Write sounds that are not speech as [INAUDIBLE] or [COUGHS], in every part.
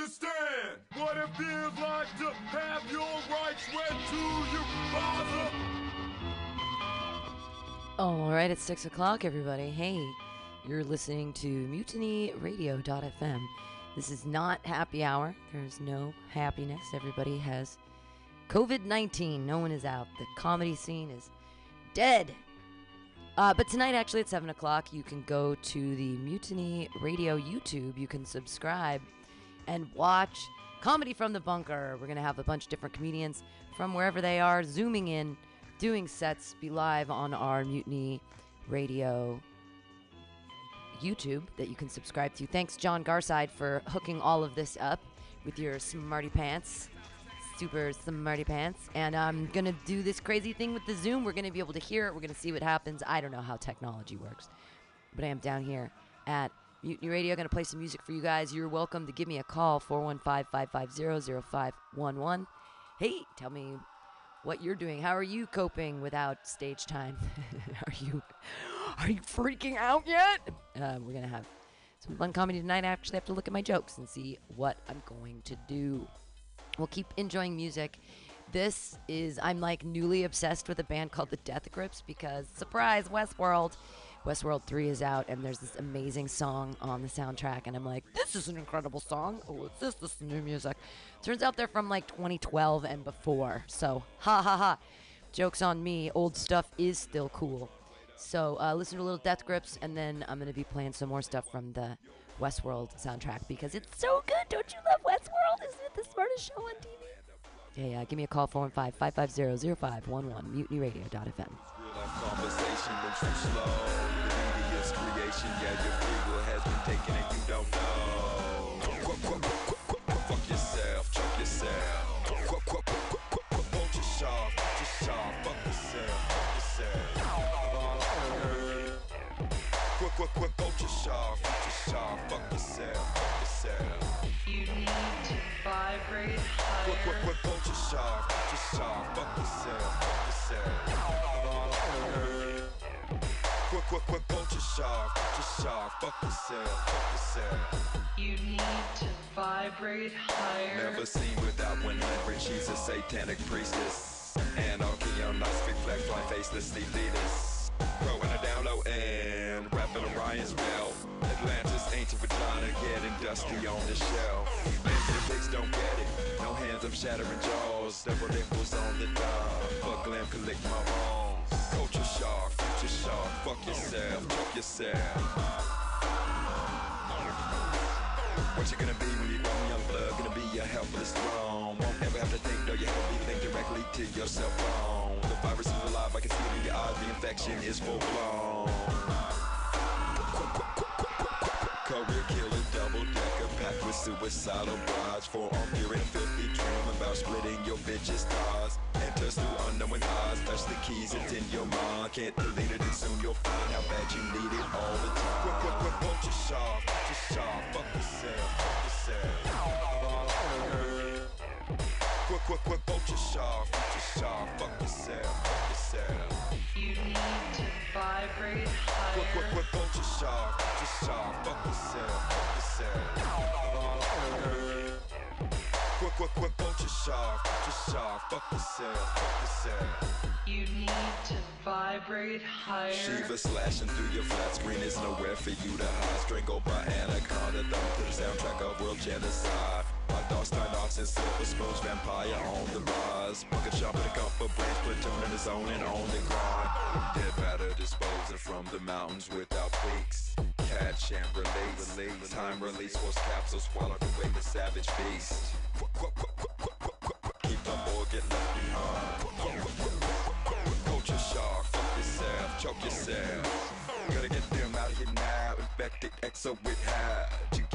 understand what it feels like to have your rights read to father. All right, it's six o'clock, everybody. Hey, you're listening to MutinyRadio.fm. This is not happy hour. There's no happiness. Everybody has COVID 19. No one is out. The comedy scene is dead. Uh, but tonight, actually, at 7 o'clock, you can go to the Mutiny Radio YouTube. You can subscribe and watch Comedy from the Bunker. We're going to have a bunch of different comedians from wherever they are zooming in, doing sets, be live on our Mutiny Radio YouTube that you can subscribe to. Thanks, John Garside, for hooking all of this up with your smarty pants. Super smarty pants. And I'm going to do this crazy thing with the Zoom. We're going to be able to hear it. We're going to see what happens. I don't know how technology works, but I am down here at Mutiny Radio. Going to play some music for you guys. You're welcome to give me a call 415 550 0511. Hey, tell me what you're doing. How are you coping without stage time? [LAUGHS] are you are you freaking out yet? Uh, we're gonna have some fun comedy tonight. I actually have to look at my jokes and see what I'm going to do. We'll keep enjoying music. This is I'm like newly obsessed with a band called the Death Grips because surprise, Westworld. Westworld 3 is out and there's this amazing song on the soundtrack and I'm like, this is an incredible song. Oh, what's this? This is new music. Turns out they're from like 2012 and before. So, ha ha ha. Joke's on me. Old stuff is still cool. So, uh, listen to a little Death Grips and then I'm going to be playing some more stuff from the Westworld soundtrack because it's so good. Don't you love Westworld? Isn't it the smartest show on TV? Yeah, yeah. Give me a call 415 550 0511 mutinyradio.fm. Conversation moves too slow. The media's creation, yeah, your free will has been taken and you don't know. Quack, quack, quack, quack, quack, quack, Fuck yourself, choke yourself. Quack, quack, quack, quack, quack, quack, quack, Won't you shaft, won't you shaft, fuck yourself, fuck yourself. Quack, quack, quack, won't you shaft, won't you shaft, fuck yourself, fuck yourself. You need to vibrate higher. you shaft, won't fuck yourself, fuck yourself. Quack, quack, quack, won't you shaft, won't you shaft, fuck yourself, fuck yourself. You need to vibrate higher. Never seen without one leverage, she's a satanic priestess. Anarchy on nice big flag, flying faceless, leaders. Growing a down low and rapping Orion's bell. Atlantis, ancient vagina, getting dusty on the shelf. Lazy pigs don't get it. No hands, I'm shattering jaws. Double nipples on the dog. Fuck glam, collect my wrongs. Culture shock, future shock. Fuck yourself, choke yourself. What you gonna be when you're grown, young blood? Gonna be a helpless throne. Won't ever have to think, no, you have to think directly to yourself wrong. The virus is alive, I can see it in your eyes. The infection is full blown. Career suicidal brides. Forearm pure and filthy, dream about splitting your bitch's thighs. Enters through unknowing eyes, touch the keys, it's in your mind. Can't delete it, and soon you'll find how bad you need it all the time. Quick, quick, quick, won't you shaft, won't fuck yourself, fuck yourself. Quick, quick, quick, won't you shaft, won't fuck yourself, fuck yourself. You need to vibrate Quick, quick, higher. quick, won't you shaft, You shaft, won't you shaft, fuck yourself, fuck yourself. You need to vibrate higher. Shiva slashing through your flat screen is nowhere for you to hide. Strangled by anaconda, thumb to the soundtrack of world genocide. My dogs turn off and silver spoons, vampire on the rise. Bucket shop at a couple branch, platoon in the zone and on the grind. Dead matter disposing from the mountains without peaks. Catch and release, release. Time release force capsules swallowed away the savage beast. Keep the fuck yourself, choke yourself. Gotta get them out of here now. Infected exo with hide.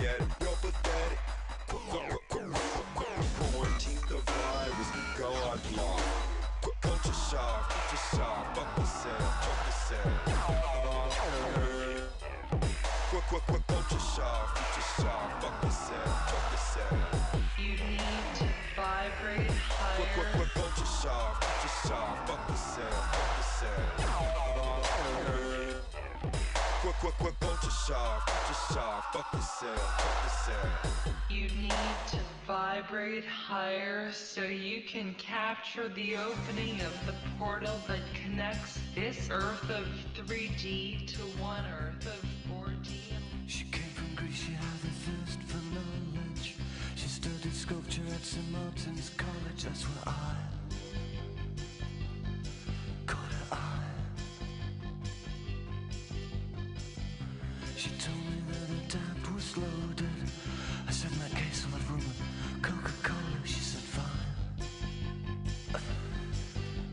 Quick, quick, culture shock, culture shock. Fuck yourself, fuck yourself. You need to vibrate higher so you can capture the opening of the portal that connects this earth of 3D to one earth of 4D. She came from Greece, she had a thirst for knowledge. She studied sculpture at St. Martin's College, that's where I told me that was loaded. I said, in that case, I'll have room Coca-Cola. She said, fine.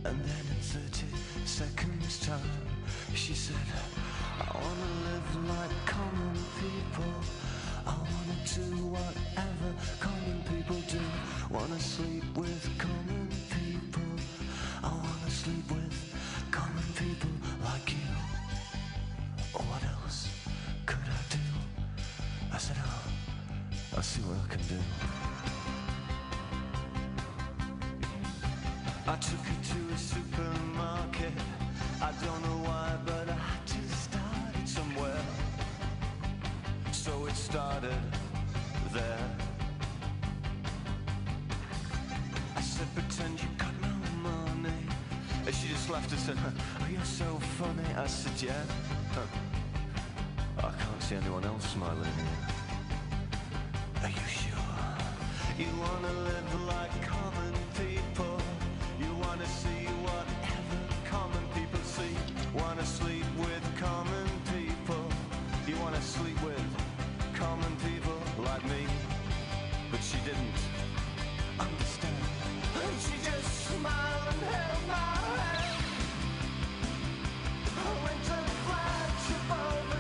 And then in 30 seconds time, she said, I wanna live like common people. I wanna do whatever common people do. Wanna sleep with common people. I wanna sleep with common people like you. Or What else I'll see what I can do. I took her to a supermarket. I don't know why, but I had to start it somewhere. So it started there. I said, pretend you got no money. And she just laughed and said, oh, you're so funny. I said, yeah. I can't see anyone else smiling here. You wanna live like common people. You wanna see whatever common people see. Wanna sleep with common people. You wanna sleep with common people like me. But she didn't understand. And she just smiled and held my hand. I went to flagship over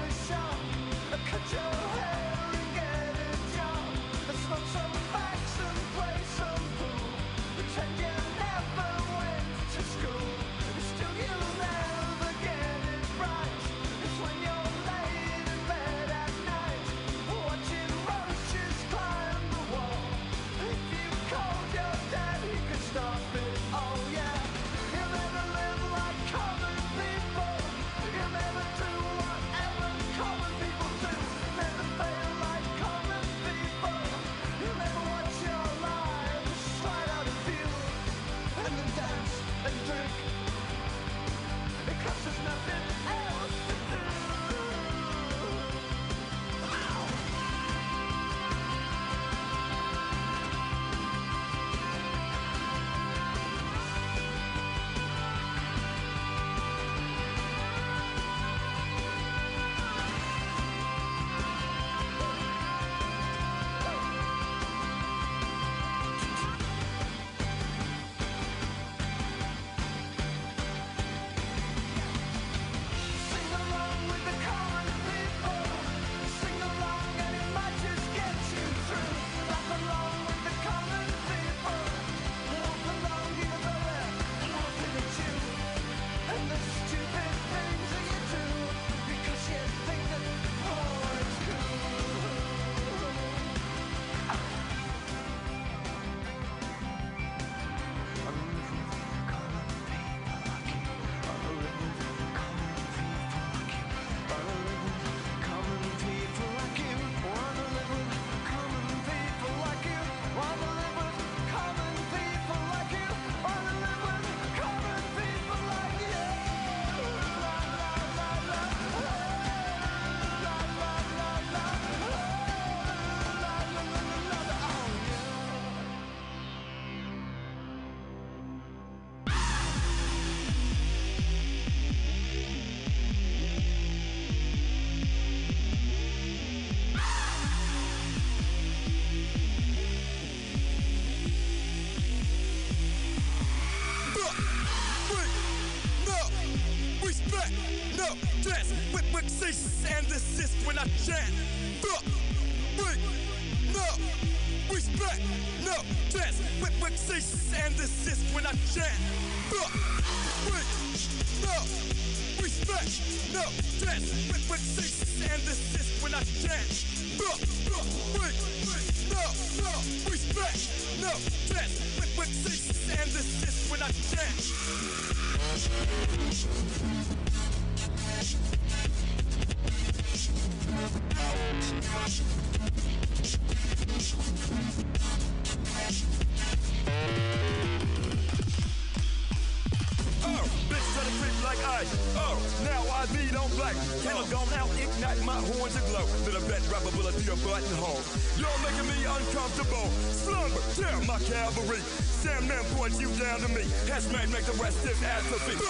cavalry. Sam man points you down to me. Hazmat make the rest stiff atrophy.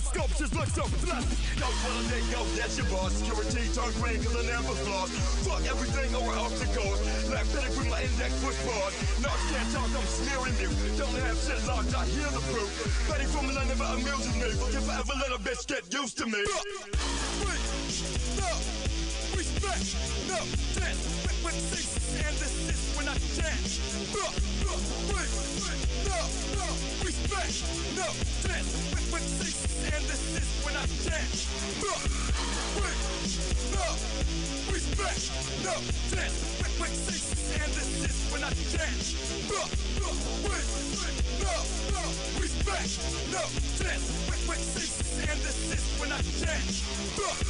My sculptures look so fluffy. No well, they go, that's your boss. Security turn green, cause the never flaws. Fuck everything over off the court. Black pedigree, my index foot forward. No, can't talk, I'm smearing you. Don't have shit locked, I hear the proof. Betty from London, but amuses me. Forgive forever, little bitch, get used to me. No dance. Quick, six, and desist when I wait, no, no, respect, no dance. Quick, quick, six, and desist when I chant. Uh,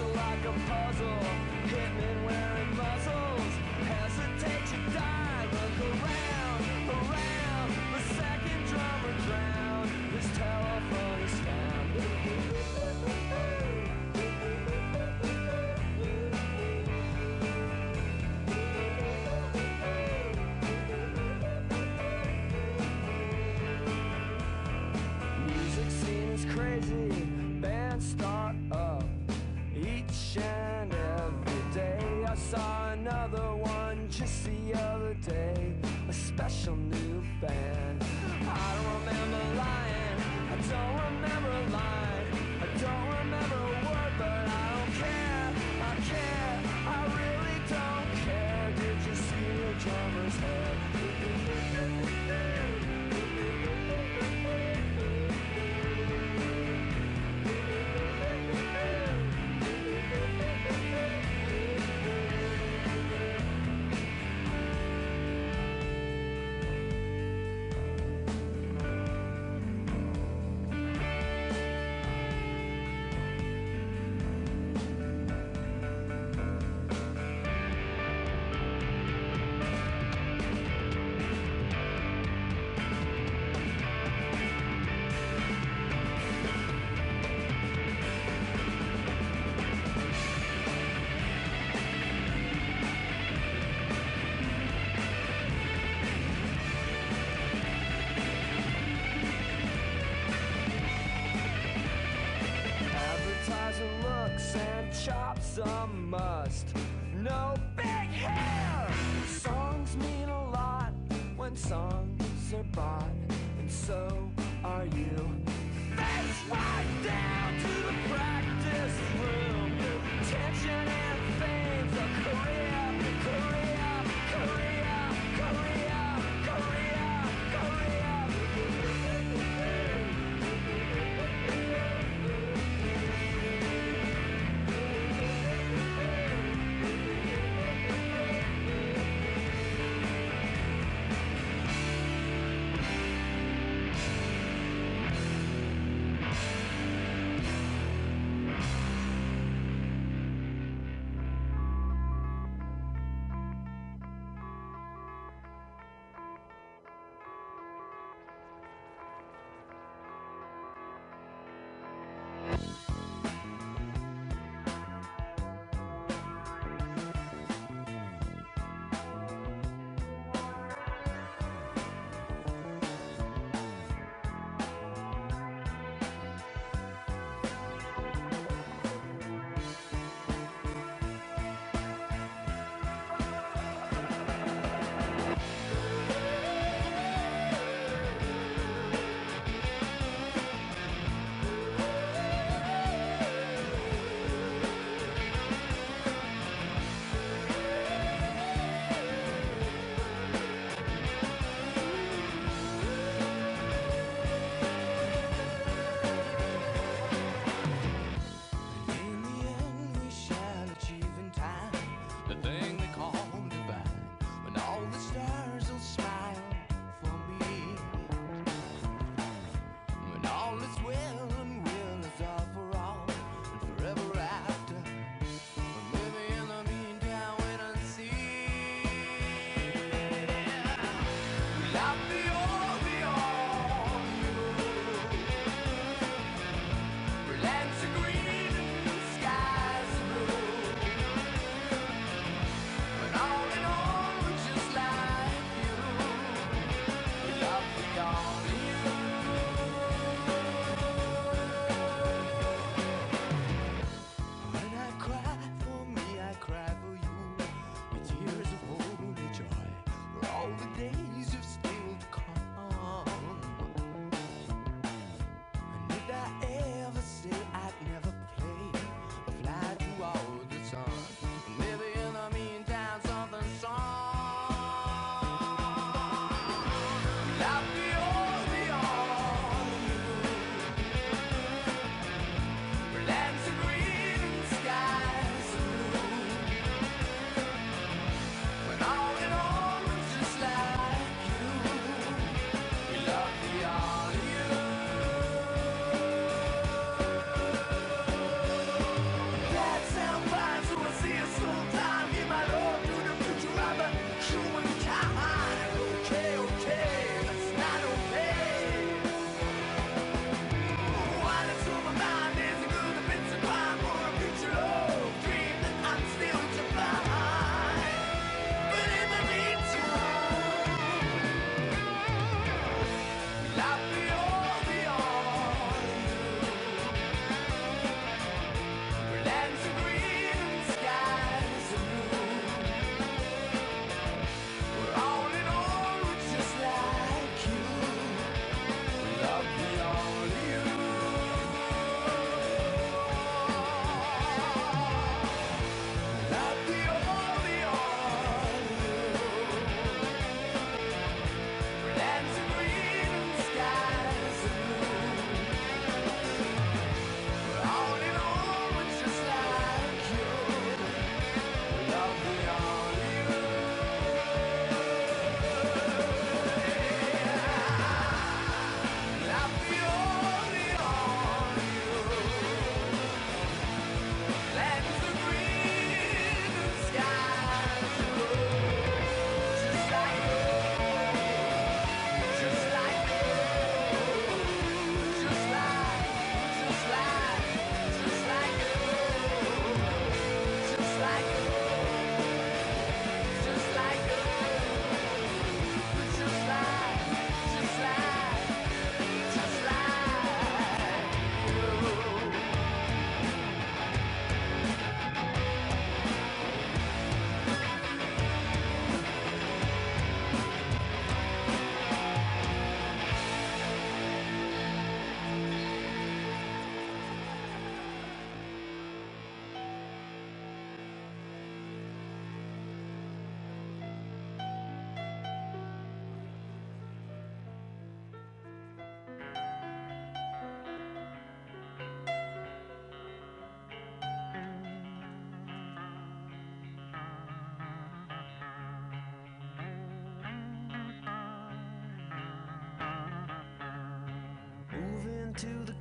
like a puzzle. Hitmen wearing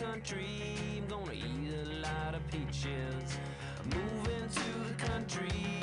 Country, I'm gonna eat a lot of peaches. Moving to the country,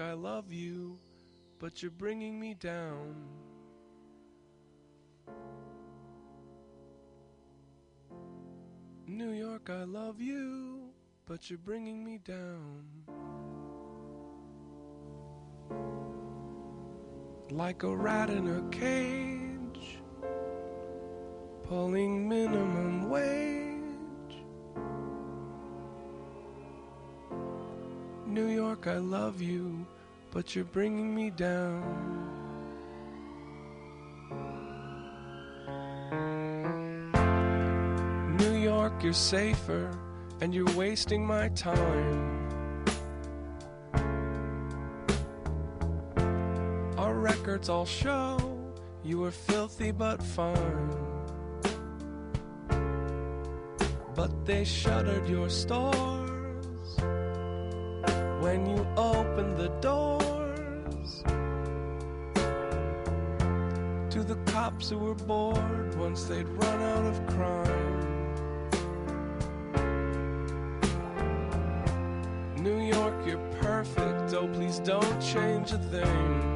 I love you, but you're bringing me down. New York, I love you, but you're bringing me down. Like a rat in a cage, pulling minimum wage. York, I love you, but you're bringing me down. New York, you're safer, and you're wasting my time. Our records all show you were filthy but fine. But they shuttered your stores when you opened the doors to the cops who were bored once they'd run out of crime. New York, you're perfect. Oh, please don't change a thing.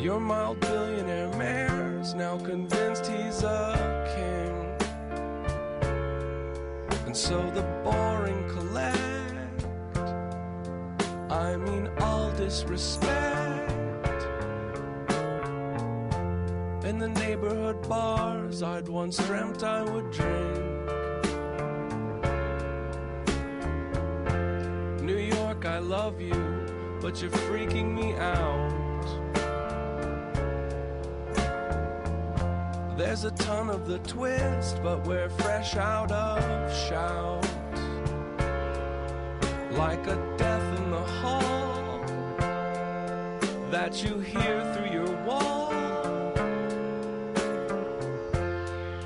Your mild billionaire mayor's now convinced he's a So the boring collect. I mean, all disrespect. In the neighborhood bars I'd once dreamt I would drink. New York, I love you, but you're freaking me out. There's a ton of the twist, but we're fresh out of shout. Like a death in the hall that you hear through your wall.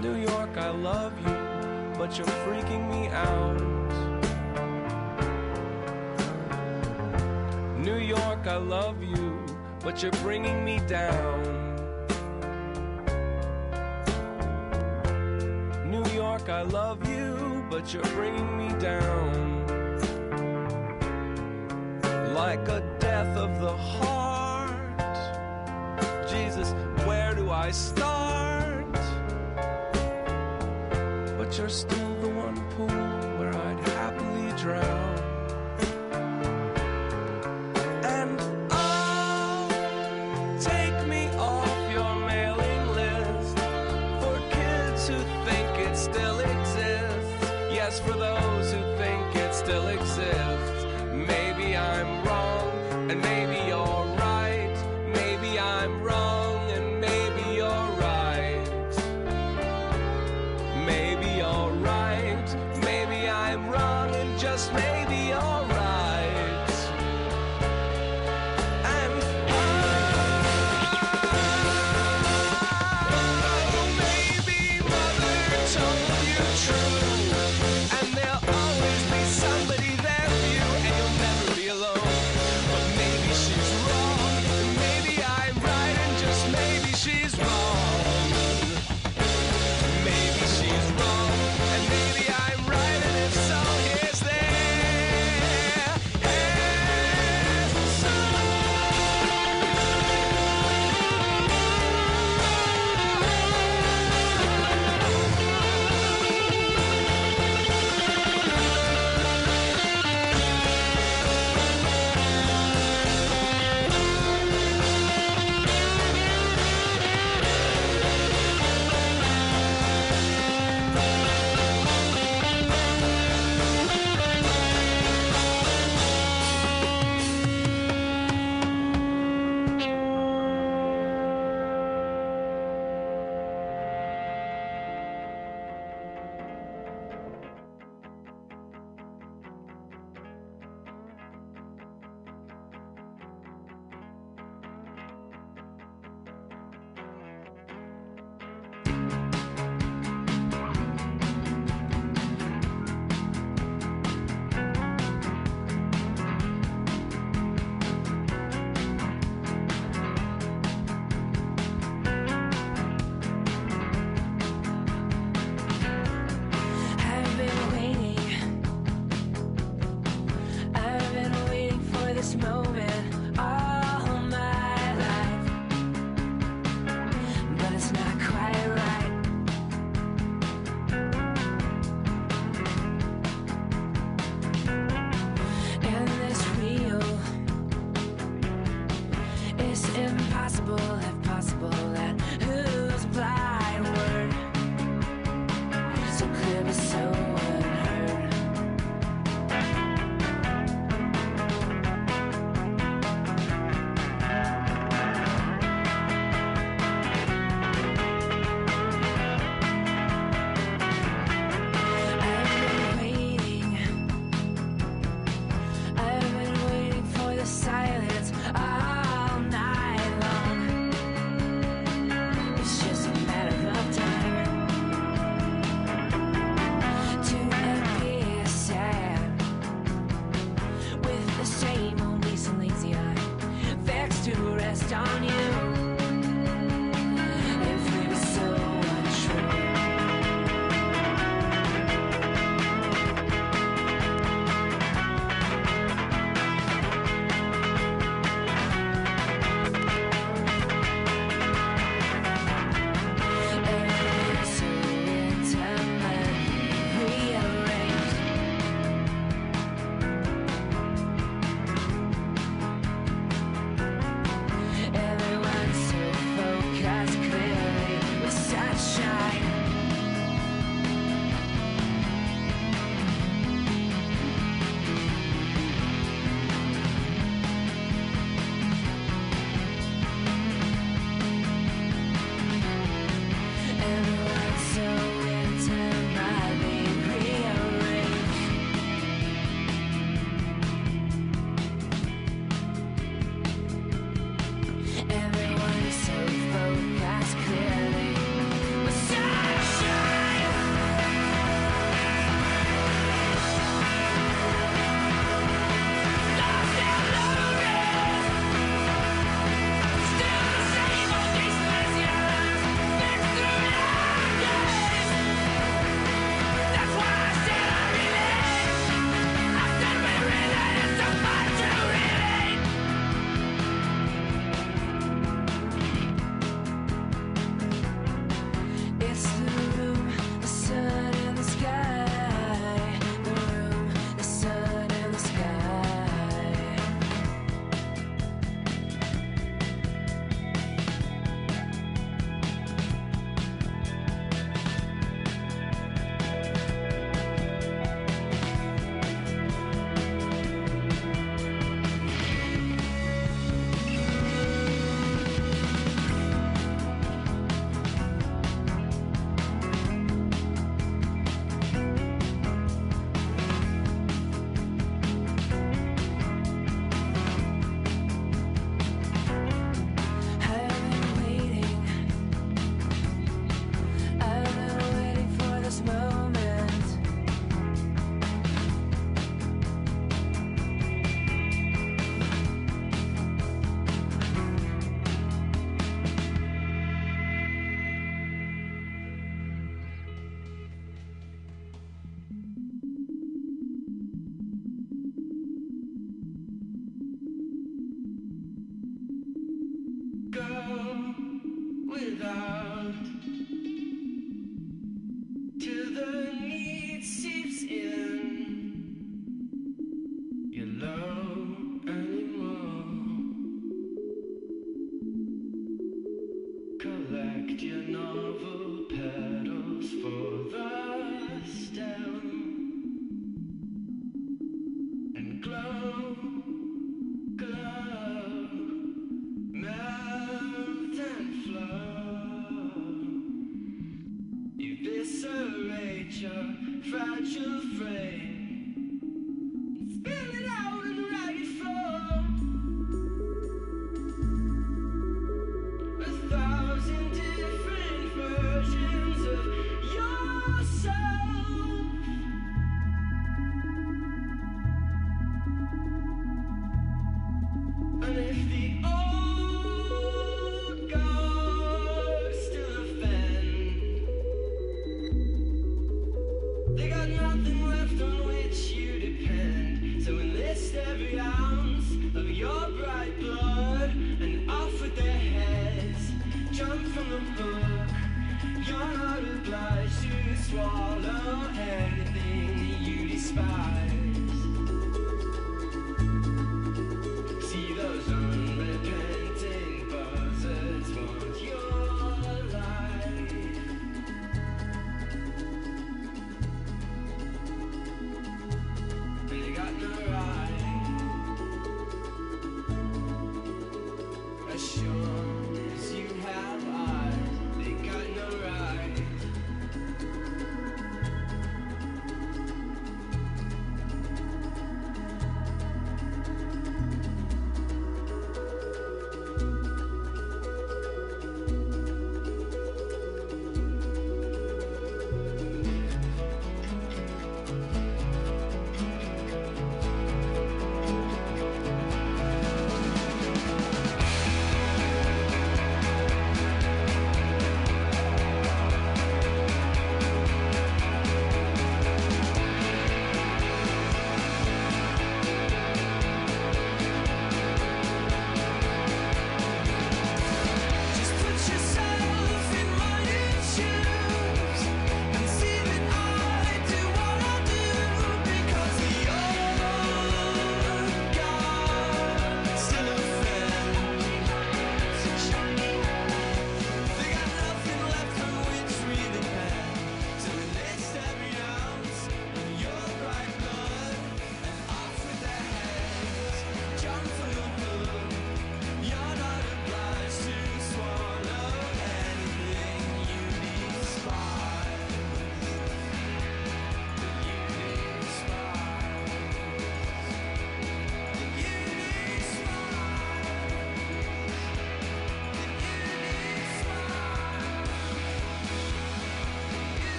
New York, I love you, but you're freaking me out. New York, I love you, but you're bringing me down. You're bringing me down.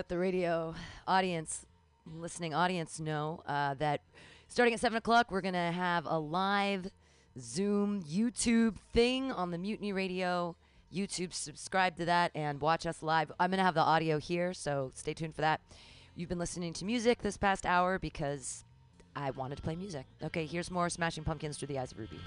Let the radio audience, listening audience, know uh, that starting at 7 o'clock, we're going to have a live Zoom YouTube thing on the Mutiny Radio YouTube. Subscribe to that and watch us live. I'm going to have the audio here, so stay tuned for that. You've been listening to music this past hour because I wanted to play music. Okay, here's more Smashing Pumpkins through the eyes of Ruby.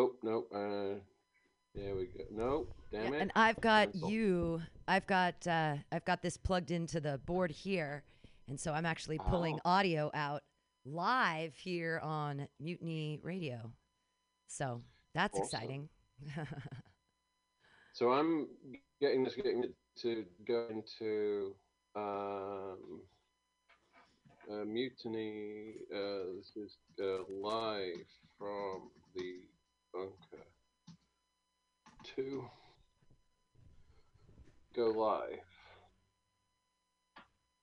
Oh no! Uh, there we go. No, damn Yeah, it! And I've got Cancel. you. I've got uh, I've got this plugged into the board here, and so I'm actually pulling Oh. audio out live here on Mutiny Radio. So that's Awesome. exciting. [LAUGHS] So I'm getting this, getting it to go into um, uh, mutiny. Uh, this is uh, live from the bunker. To go live.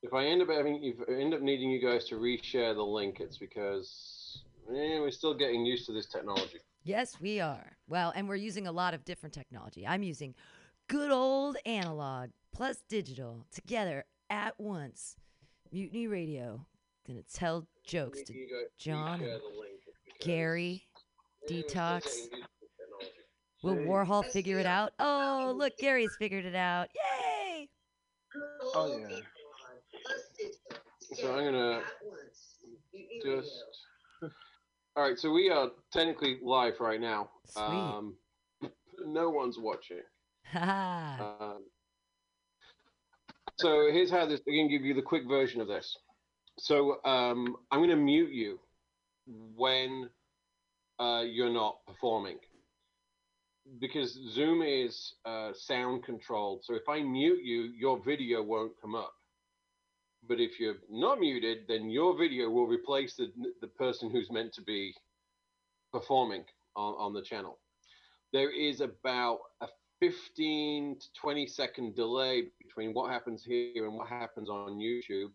If I end up having, if I end up needing you guys to reshare the link, it's because eh, we're still getting used to this technology. yes, we are. Well, and we're using a lot of different technology. I'm using good old analog plus digital together at once. Mutiny Radio gonna tell jokes to John and Gary. Yeah, we're still Detox. getting used to the technology. Will Warhol figure it out? Oh, look, Gary's figured it out. Yay! Oh yeah. So I'm gonna just. All right, so we are technically live right now. Sweet. Um, [LAUGHS] no one's watching. Um, so here's how this. I'm gonna give you the quick version of this. So um, I'm gonna mute you when uh, you're not performing because Zoom is uh, sound controlled. So if I mute you, your video won't come up. But if you're not muted, then your video will replace the the person who's meant to be performing on, on the channel. There is about a 15 to 20 second delay between what happens here and what happens on YouTube.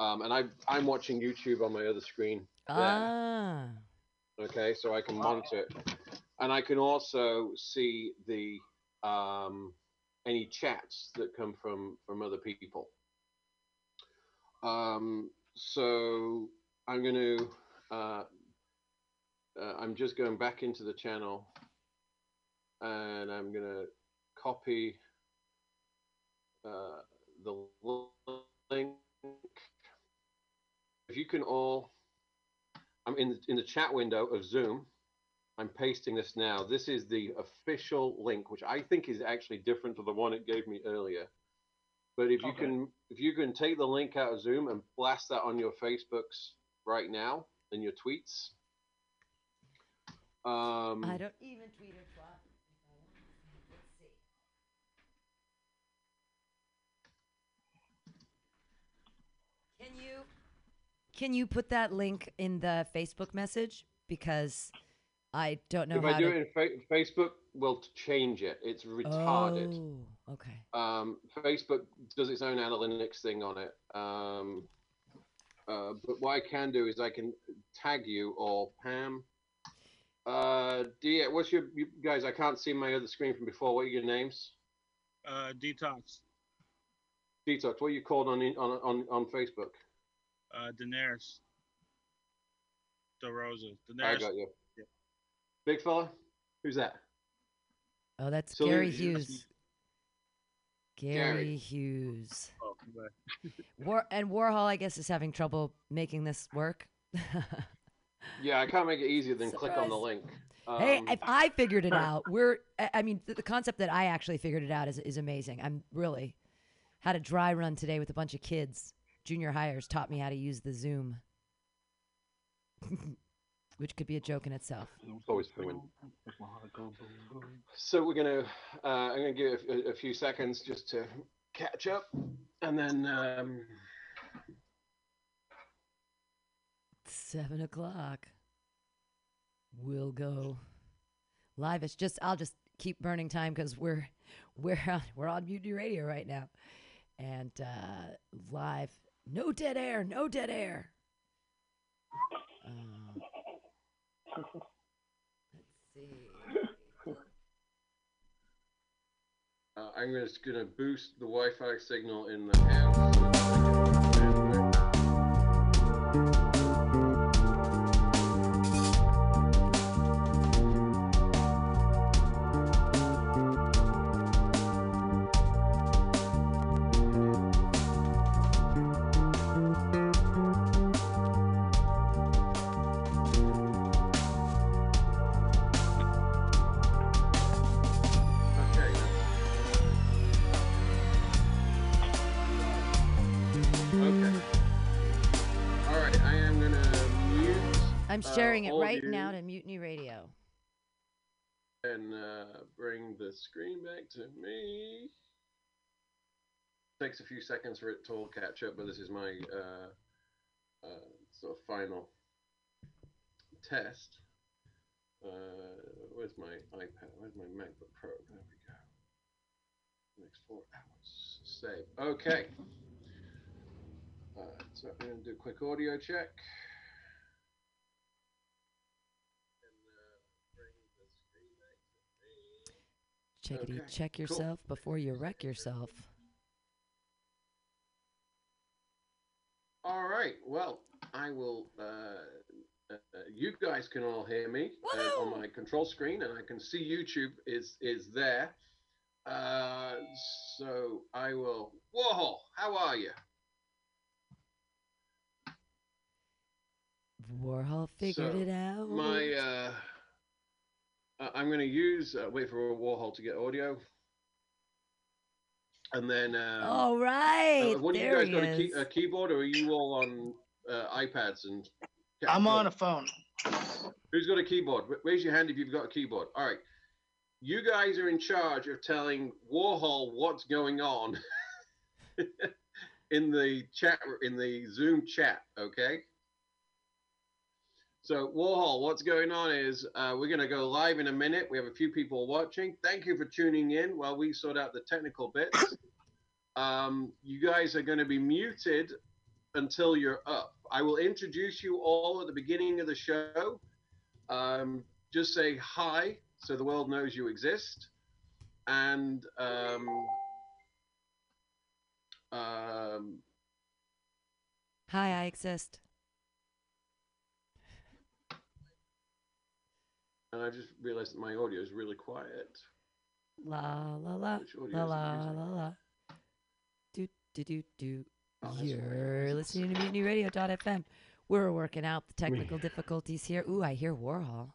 Um, and I, I'm watching YouTube on my other screen. there. Okay, so I can monitor it, and I can also see the um, any chats that come from from other people. Um, so I'm going to uh, uh, I'm just going back into the channel, and I'm going to copy uh, the link. If you can all I'm in the, in the chat window of Zoom. I'm pasting this now. This is the official link, which I think is actually different to the one it gave me earlier. But if you Okay. can if you can take the link out of Zoom and blast that on your Facebooks right now, in your tweets. Um, I don't even tweet or twat. Let's see. Can you can you put that link in the Facebook message because I don't know if how I do to. it in fa- Facebook, will t- change it. It's retarded. Oh, okay. Um, Facebook does its own analytics thing on it. Um, uh, but what I can do is I can tag you or Pam. Uh, Dia, what's your you guys? I can't see my other screen from before. What are your names? Uh, detox. Detox. What are you called on on on on Facebook? Uh, Daenerys. DeRosa. I Daenerys. got you. Yeah. Big fella, who's that? Oh, that's So Gary there's- Hughes. Gary, Gary. Hughes. Oh, okay. [LAUGHS] War and Warhol, I guess, is having trouble making this work. [LAUGHS] Yeah, I can't make it easier than click on the Surprise. link. hey, Um, if I figured it [LAUGHS] out, we're. I I mean, the, the concept that I actually figured it out is is amazing. I'm really had a dry run today with a bunch of kids. Junior hires taught me how to use the Zoom, [LAUGHS] which could be a joke in itself. It's always fun. So we're gonna, uh, I'm gonna give a, a few seconds just to catch up, and then um, Seven o'clock. We'll go live. It's just I'll just keep burning time because we're [LAUGHS] we're on, we're on Mutiny Radio right now, and uh, live. No dead air. No dead air. Um, let's see. uh, I'm just gonna boost the Wi-Fi signal in the house. Okay. All right. I am gonna mute. I'm uh, sharing it right now to Mutiny Radio. and uh, bring the screen back to me. Takes a few seconds for it to all catch up, but this is my uh, uh, sort of final test. Uh, where's my iPad? Where's my MacBook Pro? There we go. Next four hours. Save. Okay. Uh, so I'm going to do a quick audio check. And, uh, bring the screen back to me. Checkity Okay, check cool. yourself before you wreck yourself. All right. Well, I will. Uh, uh, uh, you guys can all hear me uh, on my control screen, and I can see YouTube is is there. Uh, so I will. Warhol, how are you? Warhol figured So, it out. My. Uh, uh, I'm going to use. Uh, wait for Warhol to get audio. And then. Um, All right. uh, what do you guys he got a, key, a keyboard, or are you all on uh, iPads and? I'm on a phone. Who's got a keyboard? Raise your hand if you've got a keyboard. All right. You guys are in charge of telling Warhol what's going on [LAUGHS] in the chat in the Zoom chat, okay? So Warhol, what's going on is uh, we're going to go live in a minute. We have a few people watching. Thank you for tuning in while we sort out the technical bits. Um, you guys are going to be muted until you're up. I will introduce you all at the beginning of the show. Um, just say hi so the world knows you exist. And um, um, Hi, I exist. And I just realized that my audio is really quiet. La la la la la la la. Do do do do. Oh, You're listening to MutinyRadio.fm. We're working out the technical difficulties here. Ooh, I hear Warhol.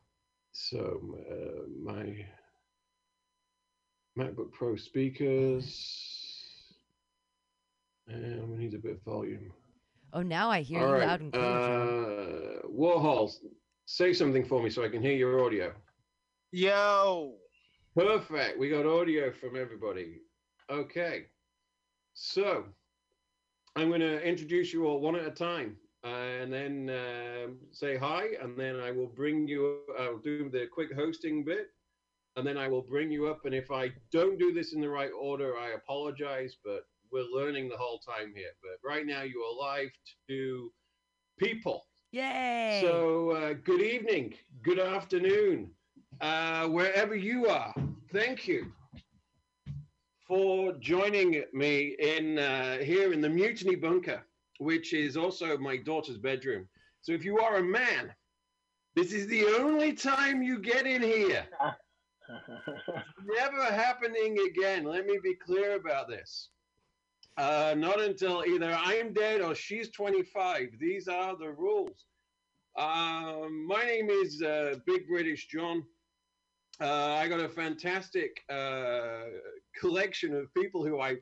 So uh, my MacBook Pro speakers, and we need a bit of volume. Oh, now I hear All you right. loud and clear. John. Uh, Warhol, say something for me so I can hear your audio. Yo. Perfect. We got audio from everybody. Okay. So I'm going to introduce you all one at a time and then um, say hi. And then I will bring you, I'll do the quick hosting bit. And then I will bring you up. And if I don't do this in the right order, I apologize. But we're learning the whole time here. But right now, you are live to people. Yay! So, uh, good evening, good afternoon, uh, wherever you are. Thank you for joining me in uh, here in the Mutiny Bunker, which is also my daughter's bedroom. So, if you are a man, this is the only time you get in here. [LAUGHS] Never happening again. Let me be clear about this. Uh, not until either I'm dead or she's 25. These are the rules. Um, my name is uh, Big British John. Uh, I got a fantastic uh, collection of people who I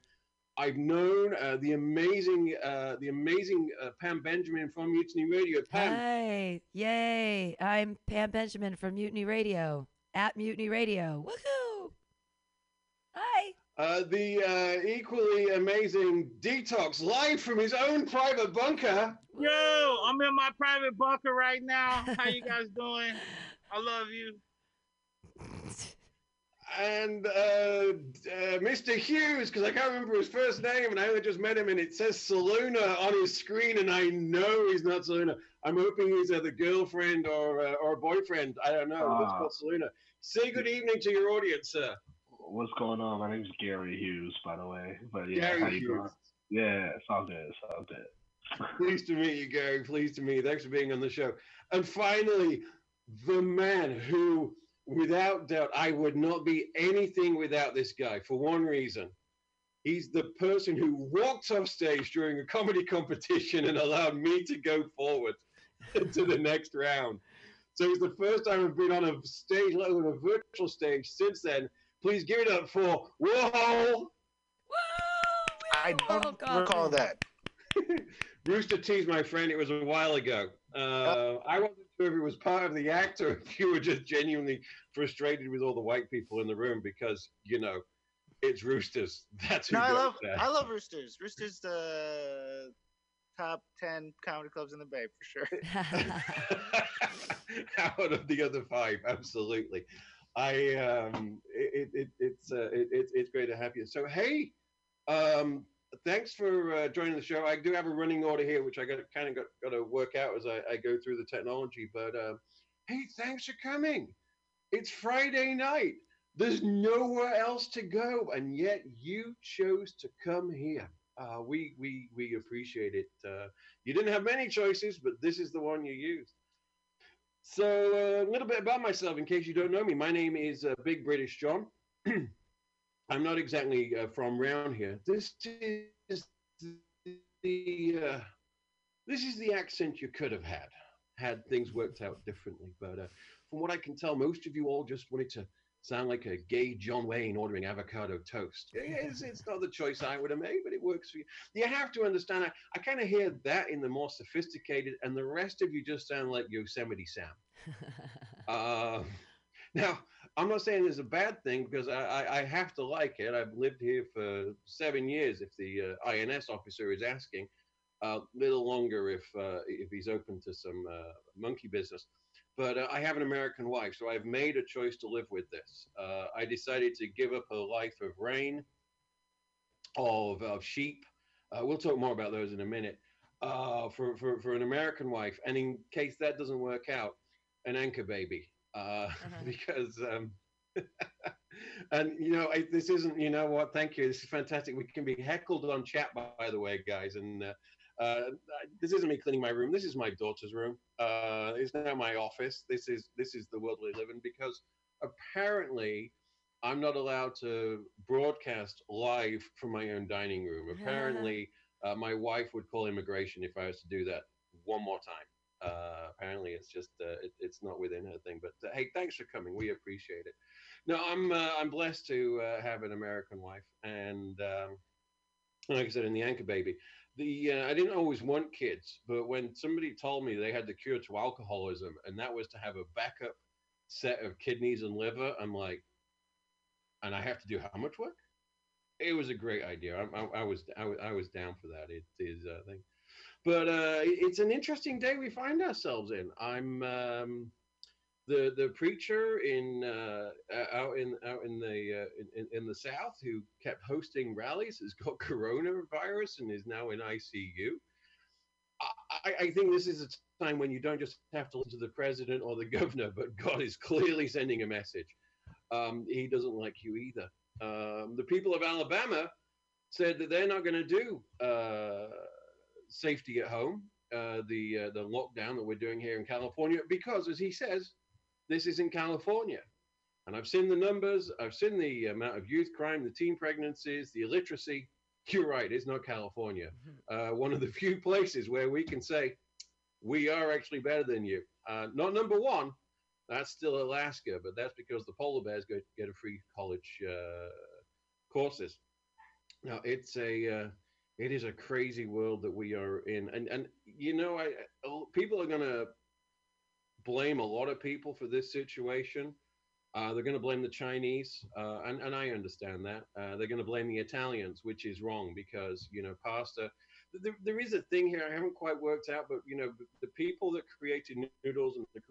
I've known. Uh, the amazing uh, the amazing uh, Pam Benjamin from Mutiny Radio. Pam, Hi. Yay. I'm Pam Benjamin from Mutiny Radio. At Mutiny Radio. Woohoo! Hi. uh, the uh, equally amazing Detox live from his own private bunker. Yo, I'm in my private bunker right now. How you guys doing? I love you. and uh, uh, Mr. Hughes, because I can't remember his first name, and I only just met him, and it says Saluna on his screen, and I know he's not Saluna. I'm hoping he's either girlfriend or uh, or boyfriend. I don't know. Let's Ah. Saluna. Say good evening to your audience, sir. What's going on? My name's Gary Hughes, by the way. But yeah, Gary how you Hughes. doing? Yeah, it's all good. It's all good. [LAUGHS] Pleased to meet you, Gary. Pleased to meet you. Thanks for being on the show. And finally, the man who, without doubt, I would not be anything without this guy for one reason. He's the person who walked off stage during a comedy competition and allowed me to go forward [LAUGHS] to the next round. So it's the first time I've been on a stage, let alone a virtual stage since then. Please give it up for Whoa! I don't recall that. [LAUGHS] Rooster Teeth, my friend, it was a while ago. Uh, I wasn't sure if it was part of the act or [LAUGHS] if you were just genuinely frustrated with all the white people in the room because, you know, it's Roosters. [LAUGHS] That's who No, I love there. I love Roosters. Roosters the top ten comedy clubs in the Bay for sure. out of the other five absolutely i um it, it it's uh, it, it's great to have you. So hey um thanks for uh, joining the show. I do have a running order here which i got kind of got, got to work out as I, I go through the technology but uh, hey thanks for coming. It's friday night. There's nowhere else to go and yet you chose to come here. Uh, we we we appreciate it. Uh, you didn't have many choices but this is the one you used so, uh, a little bit about myself, in case you don't know me. My name is uh, Big British John. [CLEARS THROAT] I'm not exactly uh, from round here. This is the uh, this is the accent you could have had had things worked out differently. But uh, from what I can tell, most of you all just wanted to sound like a gay John Wayne ordering avocado toast. It's, it's not the choice I would have made, but it works for you. You have to understand. I, I kind of hear that in the more sophisticated, and the rest of you just sound like Yosemite Sam. Uh, [LAUGHS] now, I'm not saying it's a bad thing because I, I, I have to like it. I've lived here for seven years, if the uh, INS officer is asking. A little longer if uh, if he's open to some uh, monkey business. But uh, I have an American wife, so I've made a choice to live with this. Uh, I decided to give up a life of rain, of, of sheep. Uh, we'll talk more about those in a minute. Uh, for, for, for an American wife, and in case that doesn't work out, an anchor baby uh, [LAUGHS] because um, [LAUGHS] and you know I, this isn't you know what thank you this is fantastic we can be heckled on chat by, by the way guys and uh, uh, this isn't me cleaning my room this is my daughter's room uh, it's now my office this is this is the world we live in because apparently I'm not allowed to broadcast live from my own dining room apparently uh, my wife would call immigration if I was to do that one more time uh, apparently, it's just uh, it, it's not within her thing. But uh, hey, thanks for coming. We appreciate it. No, I'm uh, I'm blessed to uh, have an American wife, and um, like I said, in the anchor baby. The uh, I didn't always want kids, but when somebody told me they had the cure to alcoholism and that was to have a backup set of kidneys and liver, I'm like, and I have to do how much work? It was a great idea. I, I, I was I, I was down for that. It is a thing, but uh, it's an interesting day we find ourselves in. I'm um, the the preacher in uh, out in out in the uh, in, in the south who kept hosting rallies has got [LAUGHS] coronavirus and is now in ICU. I, I- I think this is a time when you don't just have to listen to the president or the [LAUGHS] governor, but God is clearly sending a message. Um, he doesn't like you either. Um, the people of Alabama said that they're not going to do uh, safety at home, uh, the uh, the lockdown that we're doing here in California, because, as he says, this is in California. And I've seen the numbers, I've seen the amount of youth crime, the teen pregnancies, the illiteracy. You're right, it's not California. Uh, one of the few places where we can say we are actually better than you. Uh, not number one, that's still Alaska, but that's because the polar bears go get a free college uh, courses. Now it's a uh, it is a crazy world that we are in, and and you know I I- people are gonna blame a lot of people for this situation. Uh, they're going to blame the Chinese, uh, and, and I understand that. Uh, they're going to blame the Italians, which is wrong because, you know, pasta. There, there is a thing here I haven't quite worked out, but, you know, the people that created noodles and the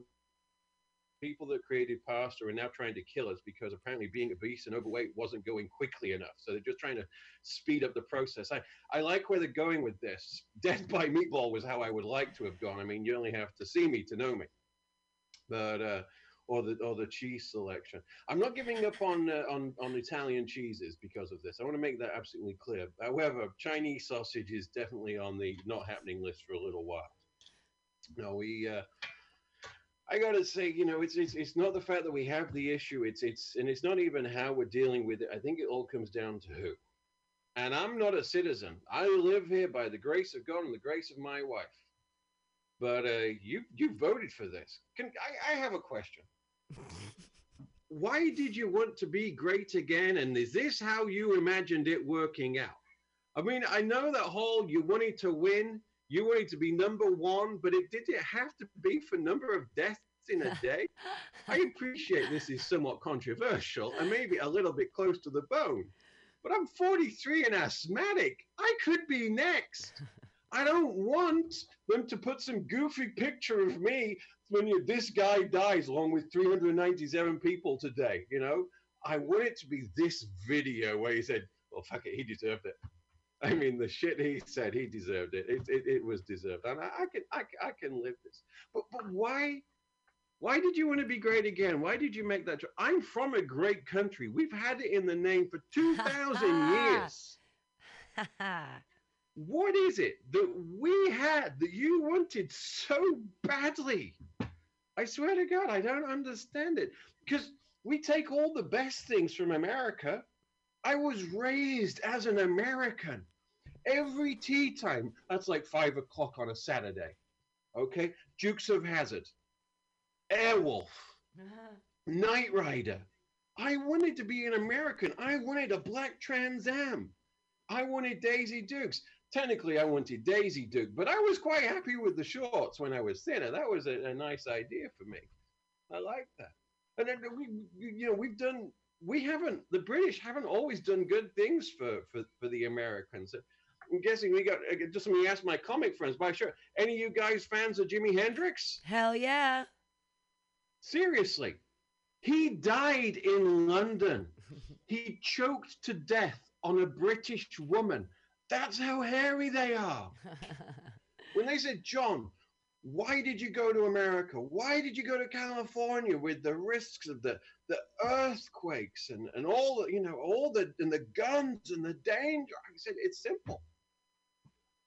people that created pasta are now trying to kill us because apparently being obese and overweight wasn't going quickly enough. So they're just trying to speed up the process. I, I like where they're going with this. Death by meatball was how I would like to have gone. I mean, you only have to see me to know me. But uh, or the or the cheese selection. I'm not giving up on uh, on on Italian cheeses because of this. I want to make that absolutely clear. However, Chinese sausage is definitely on the not happening list for a little while. No, we. Uh, I gotta say, you know, it's, it's it's not the fact that we have the issue. It's it's and it's not even how we're dealing with it. I think it all comes down to who. And I'm not a citizen. I live here by the grace of God and the grace of my wife. But uh, you you voted for this. Can I, I have a question? [LAUGHS] Why did you want to be great again? And is this how you imagined it working out? I mean, I know that whole you wanted to win, you wanted to be number one, but it did it have to be for number of deaths in a [LAUGHS] day? I appreciate this is somewhat controversial and maybe a little bit close to the bone, but I'm 43 and asthmatic. I could be next. [LAUGHS] I don't want them to put some goofy picture of me when you, this guy dies along with 397 people today. You know, I want it to be this video where he said, "Well, fuck it, he deserved it." I mean, the shit he said, he deserved it. It, it, it was deserved, and I, I can I, I can live this. But but why? Why did you want to be great again? Why did you make that? Cho- I'm from a great country. We've had it in the name for 2,000 [LAUGHS] years. [LAUGHS] What is it that we had that you wanted so badly? I swear to God, I don't understand it. Because we take all the best things from America. I was raised as an American. Every tea time, that's like five o'clock on a Saturday. Okay? Dukes of Hazzard, Airwolf, uh-huh. Knight Rider. I wanted to be an American. I wanted a black Trans Am. I wanted Daisy Dukes. Technically, I wanted Daisy Duke, but I was quite happy with the shorts when I was thinner. That was a, a nice idea for me. I like that. And then we, you know, we've done. We haven't. The British haven't always done good things for for, for the Americans. I'm guessing we got. Just let me ask my comic friends. By sure, any of you guys fans of Jimi Hendrix? Hell yeah. Seriously, he died in London. [LAUGHS] he choked to death on a British woman. That's how hairy they are. [LAUGHS] when they said, John, why did you go to America? Why did you go to California with the risks of the, the earthquakes and, and all the, you know, all the, and the guns and the danger? I said, it's simple.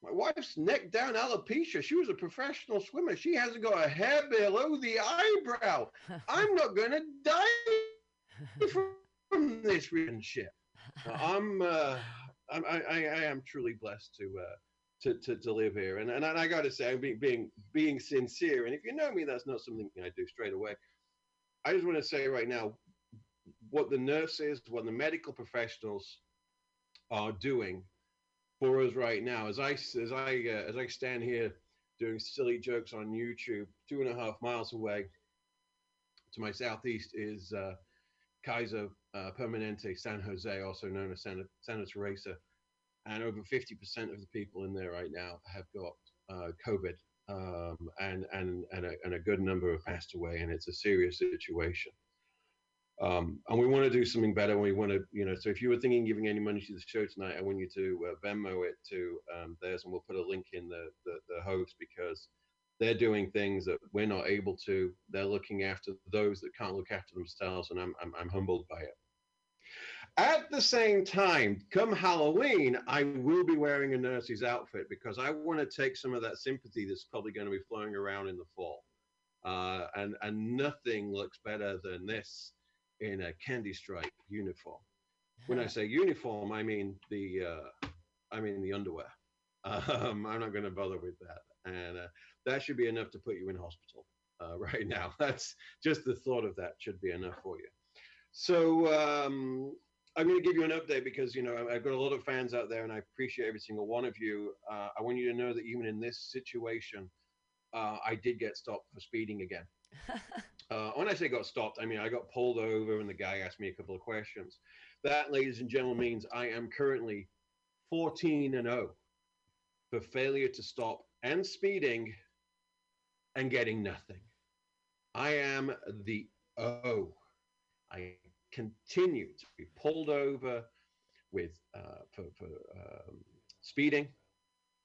My wife's neck down alopecia. She was a professional swimmer. She hasn't got a hair below the eyebrow. I'm not going to die [LAUGHS] from, this shit. I'm, uh, I'm I, I, am truly blessed to, uh, to, to, to live here. And, and I got to say, I'm being, being, being sincere. And if you know me, that's not something I do straight away. I just want to say right now, what the nurses, what the medical professionals are doing for us right now. As I as I uh, as I stand here doing silly jokes on YouTube, two and a half miles away to my southeast is uh, Kaiser uh, Permanente San Jose, also known as Santa, Santa Teresa, and over 50% of the people in there right now have got uh, COVID, um, and and and a, and a good number have passed away, and it's a serious situation. Um, and we want to do something better. We want to, you know, so if you were thinking giving any money to the show tonight, I want you to uh, Venmo it to um, theirs, and we'll put a link in the, the the host because they're doing things that we're not able to. They're looking after those that can't look after themselves, and I'm I'm, I'm humbled by it. At the same time, come Halloween, I will be wearing a nurse's outfit because I want to take some of that sympathy that's probably going to be flowing around in the fall. Uh, and and nothing looks better than this in a candy stripe uniform. When I say uniform, I mean the uh, I mean the underwear. [LAUGHS] Um, I'm not going to bother with that, and uh, that should be enough to put you in hospital uh, [LAUGHS] right now. That's just the thought of that should be enough for you. So um, I'm going to give you an update because you know I've got a lot of fans out there, and I appreciate every single one of you. Uh, I want you to know that even in this situation, uh, I did get stopped for speeding again. [LAUGHS] Uh, when I say got stopped, I mean I got pulled over and the guy asked me a couple of questions. That, ladies and gentlemen, means I am currently 14 and 0 for failure to stop and speeding and getting nothing. I am the O. I continue to be pulled over with uh, for, for um, speeding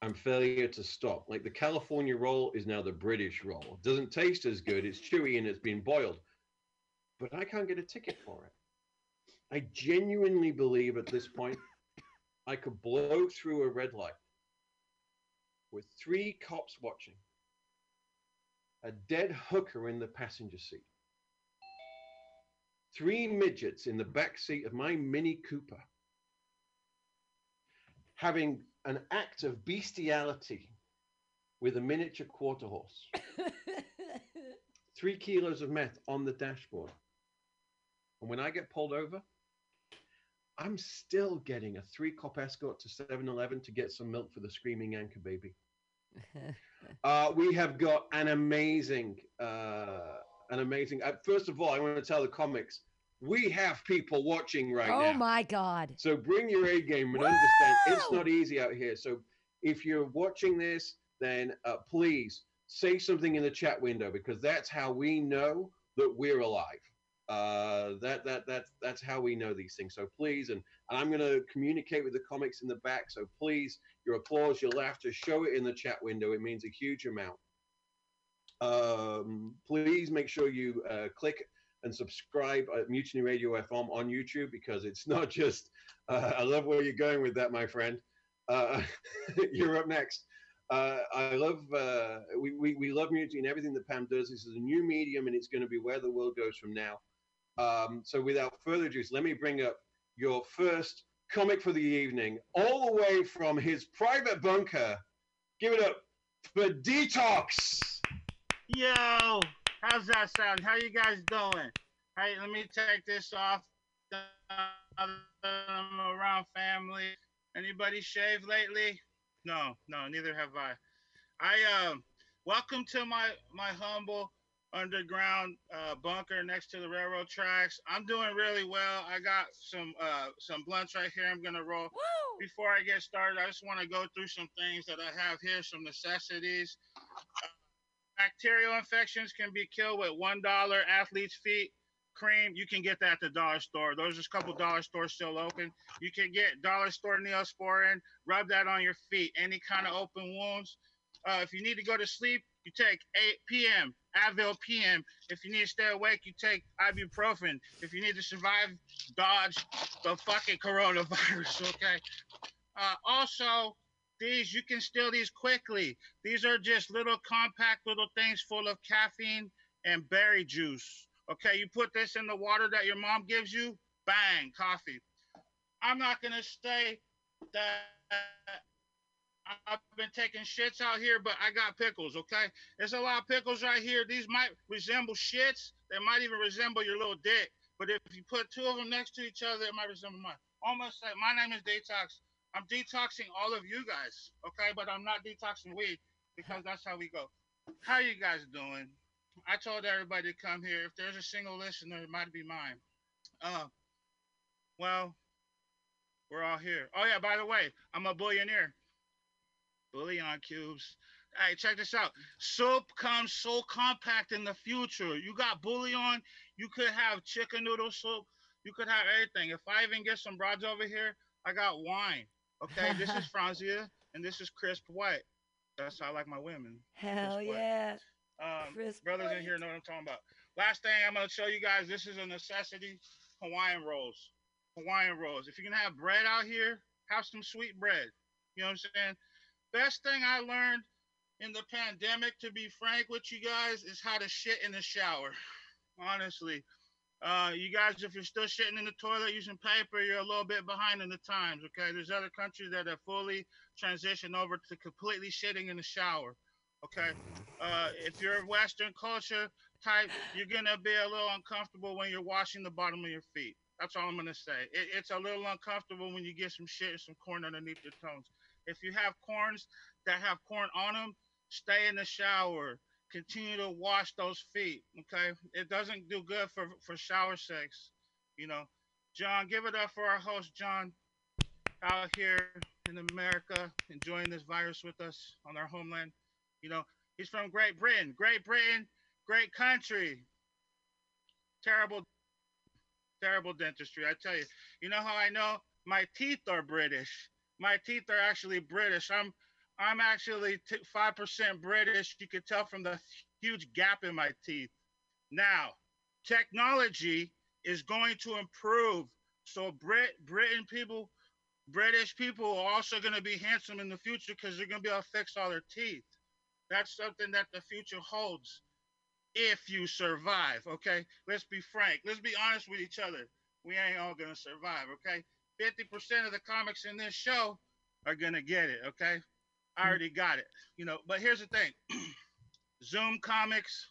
and failure to stop. Like the California roll is now the British roll. It doesn't taste as good. It's chewy and it's been boiled, but I can't get a ticket for it. I genuinely believe at this point I could blow through a red light with three cops watching, a dead hooker in the passenger seat, three midgets in the back seat of my Mini Cooper, having an act of bestiality with a miniature quarter horse, [LAUGHS] three kilos of meth on the dashboard. And when I get pulled over, I'm still getting a three cop escort to 7 Eleven to get some milk for the screaming anchor baby. Uh, we have got an amazing, uh, an amazing. Uh, first of all, I want to tell the comics we have people watching right oh now. Oh my God. So bring your A game and understand it's not easy out here. So if you're watching this, then uh, please say something in the chat window because that's how we know that we're alive. Uh, that that that's that's how we know these things. So please, and, and I'm going to communicate with the comics in the back. So please, your applause, your laughter, show it in the chat window. It means a huge amount. Um, please make sure you uh, click and subscribe at Mutiny Radio FM on YouTube because it's [LAUGHS] not just. Uh, I love where you're going with that, my friend. Uh, [LAUGHS] you're up next. Uh, I love uh, we, we we love Mutiny and everything that Pam does. This is a new medium, and it's going to be where the world goes from now. Um, so, without further ado, let me bring up your first comic for the evening, all the way from his private bunker. Give it up for Detox. Yo, how's that sound? How you guys doing? Hey, let me take this off. I'm around family. Anybody shaved lately? No, no, neither have I. I um, welcome to my my humble underground uh, bunker next to the railroad tracks. I'm doing really well. I got some uh, some blunts right here. I'm gonna roll. Before I get started, I just want to go through some things that I have here, some necessities. Uh, bacterial infections can be killed with one dollar athlete's feet cream. You can get that at the dollar store. There's just a couple dollar stores still open. You can get dollar store neosporin. Rub that on your feet. Any kind of open wounds. Uh, if you need to go to sleep, you take 8 p.m. Advil PM. If you need to stay awake, you take ibuprofen. If you need to survive, dodge the fucking coronavirus. [LAUGHS] Okay. Uh, also, these you can steal these quickly. These are just little compact little things full of caffeine and berry juice. Okay, you put this in the water that your mom gives you, bang, coffee. I'm not gonna say that I've been taking shits out here, but I got pickles, okay? There's a lot of pickles right here. These might resemble shits. They might even resemble your little dick. But if you put two of them next to each other, it might resemble mine. Almost like my name is Detox. I'm detoxing all of you guys, okay? But I'm not detoxing weed because that's how we go. How you guys doing? I told everybody to come here. If there's a single listener, it might be mine. Uh, well, we're all here. Oh yeah, by the way, I'm a billionaire. Bullion cubes. Hey, check this out. Soup comes so compact in the future. You got bouillon. You could have chicken noodle soup. You could have everything. If I even get some broads over here, I got wine. Okay, this is [LAUGHS] Franzia, and this is Crisp White. That's how I like my women. Hell Crisp yeah. Um, Crisp brothers in here know what I'm talking about. Last thing I'm gonna show you guys. This is a necessity. Hawaiian rolls. Hawaiian rolls. If you can have bread out here, have some sweet bread. You know what I'm saying? Best thing I learned in the pandemic, to be frank with you guys, is how to shit in the shower. Honestly. Uh, you guys, if you're still shitting in the toilet using paper, you're a little bit behind in the times. Okay, there's other countries that have fully transitioned over to completely shitting in the shower. Okay, uh, if you're a Western culture type, you're gonna be a little uncomfortable when you're washing the bottom of your feet. That's all I'm gonna say. It, it's a little uncomfortable when you get some shit and some corn underneath your toes. If you have corns that have corn on them, stay in the shower. Continue to wash those feet. Okay, it doesn't do good for for shower sex. You know, John, give it up for our host John out here in America enjoying this virus with us on our homeland. You know, he's from Great Britain. Great Britain, great country. Terrible, terrible dentistry. I tell you. You know how I know? My teeth are British. My teeth are actually British. I'm I'm actually five percent British. You could tell from the huge gap in my teeth. Now, technology is going to improve. So Brit Britain people, British people are also going to be handsome in the future because they're going to be able to fix all their teeth. That's something that the future holds. If you survive, okay? Let's be frank. Let's be honest with each other. We ain't all gonna survive, okay? 50% of the comics in this show are gonna get it, okay? I hmm. already got it, you know. But here's the thing [CLEARS THROAT] Zoom comics,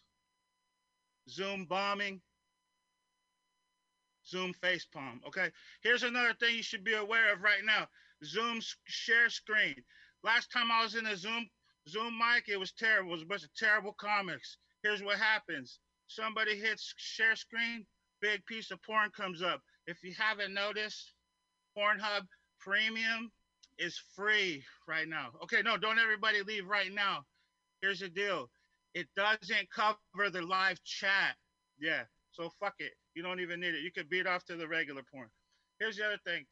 Zoom bombing, Zoom facepalm, okay? Here's another thing you should be aware of right now Zoom share screen. Last time I was in a Zoom Zoom mic, it was terrible. It was a bunch of terrible comics. Here's what happens somebody hits share screen, big piece of porn comes up. If you haven't noticed, Pornhub Premium is free right now. Okay, no, don't everybody leave right now. Here's the deal it doesn't cover the live chat. Yeah, so fuck it. You don't even need it. You could beat off to the regular porn. Here's the other thing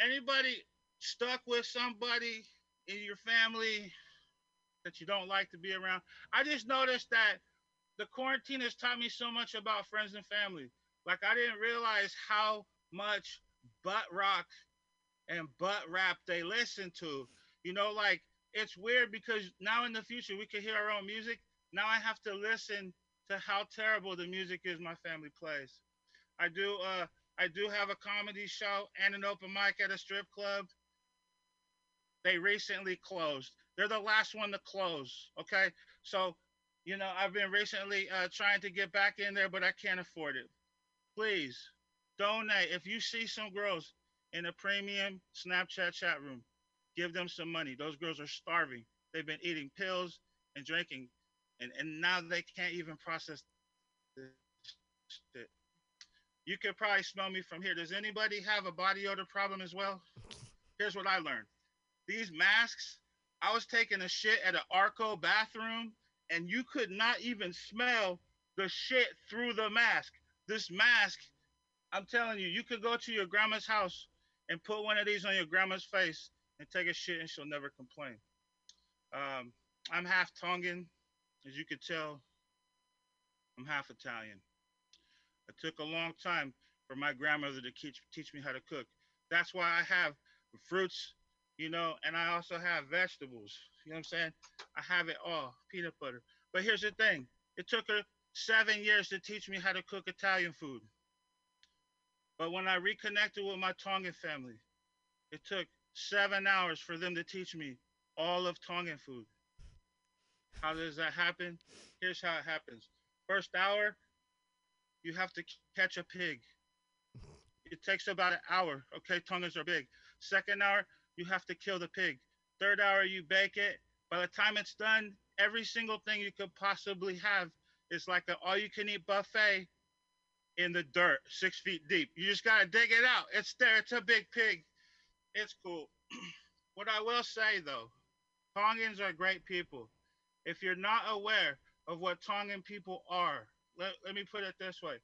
anybody stuck with somebody in your family that you don't like to be around? I just noticed that the quarantine has taught me so much about friends and family. Like I didn't realize how much butt rock and butt rap they listen to. You know, like it's weird because now in the future we can hear our own music. Now I have to listen to how terrible the music is my family plays. I do uh I do have a comedy show and an open mic at a strip club. They recently closed. They're the last one to close. Okay. So, you know, I've been recently uh, trying to get back in there, but I can't afford it. Please donate. If you see some girls in a premium Snapchat chat room, give them some money. Those girls are starving. They've been eating pills and drinking, and, and now they can't even process. You could probably smell me from here. Does anybody have a body odor problem as well? Here's what I learned. These masks, I was taking a shit at an Arco bathroom, and you could not even smell the shit through the mask. This mask, I'm telling you, you could go to your grandma's house and put one of these on your grandma's face and take a shit, and she'll never complain. Um, I'm half Tongan, as you could tell. I'm half Italian. It took a long time for my grandmother to teach, teach me how to cook. That's why I have fruits, you know, and I also have vegetables. You know what I'm saying? I have it all, peanut butter. But here's the thing it took her seven years to teach me how to cook Italian food. But when I reconnected with my Tongan family, it took seven hours for them to teach me all of Tongan food. How does that happen? Here's how it happens. First hour, you have to catch a pig. It takes about an hour. Okay, Tongans are big. Second hour, you have to kill the pig. Third hour, you bake it. By the time it's done, every single thing you could possibly have is like an all-you-can-eat buffet in the dirt, six feet deep. You just gotta dig it out. It's there. It's a big pig. It's cool. [CLEARS THROAT] what I will say though, Tongans are great people. If you're not aware of what Tongan people are, let, let me put it this way.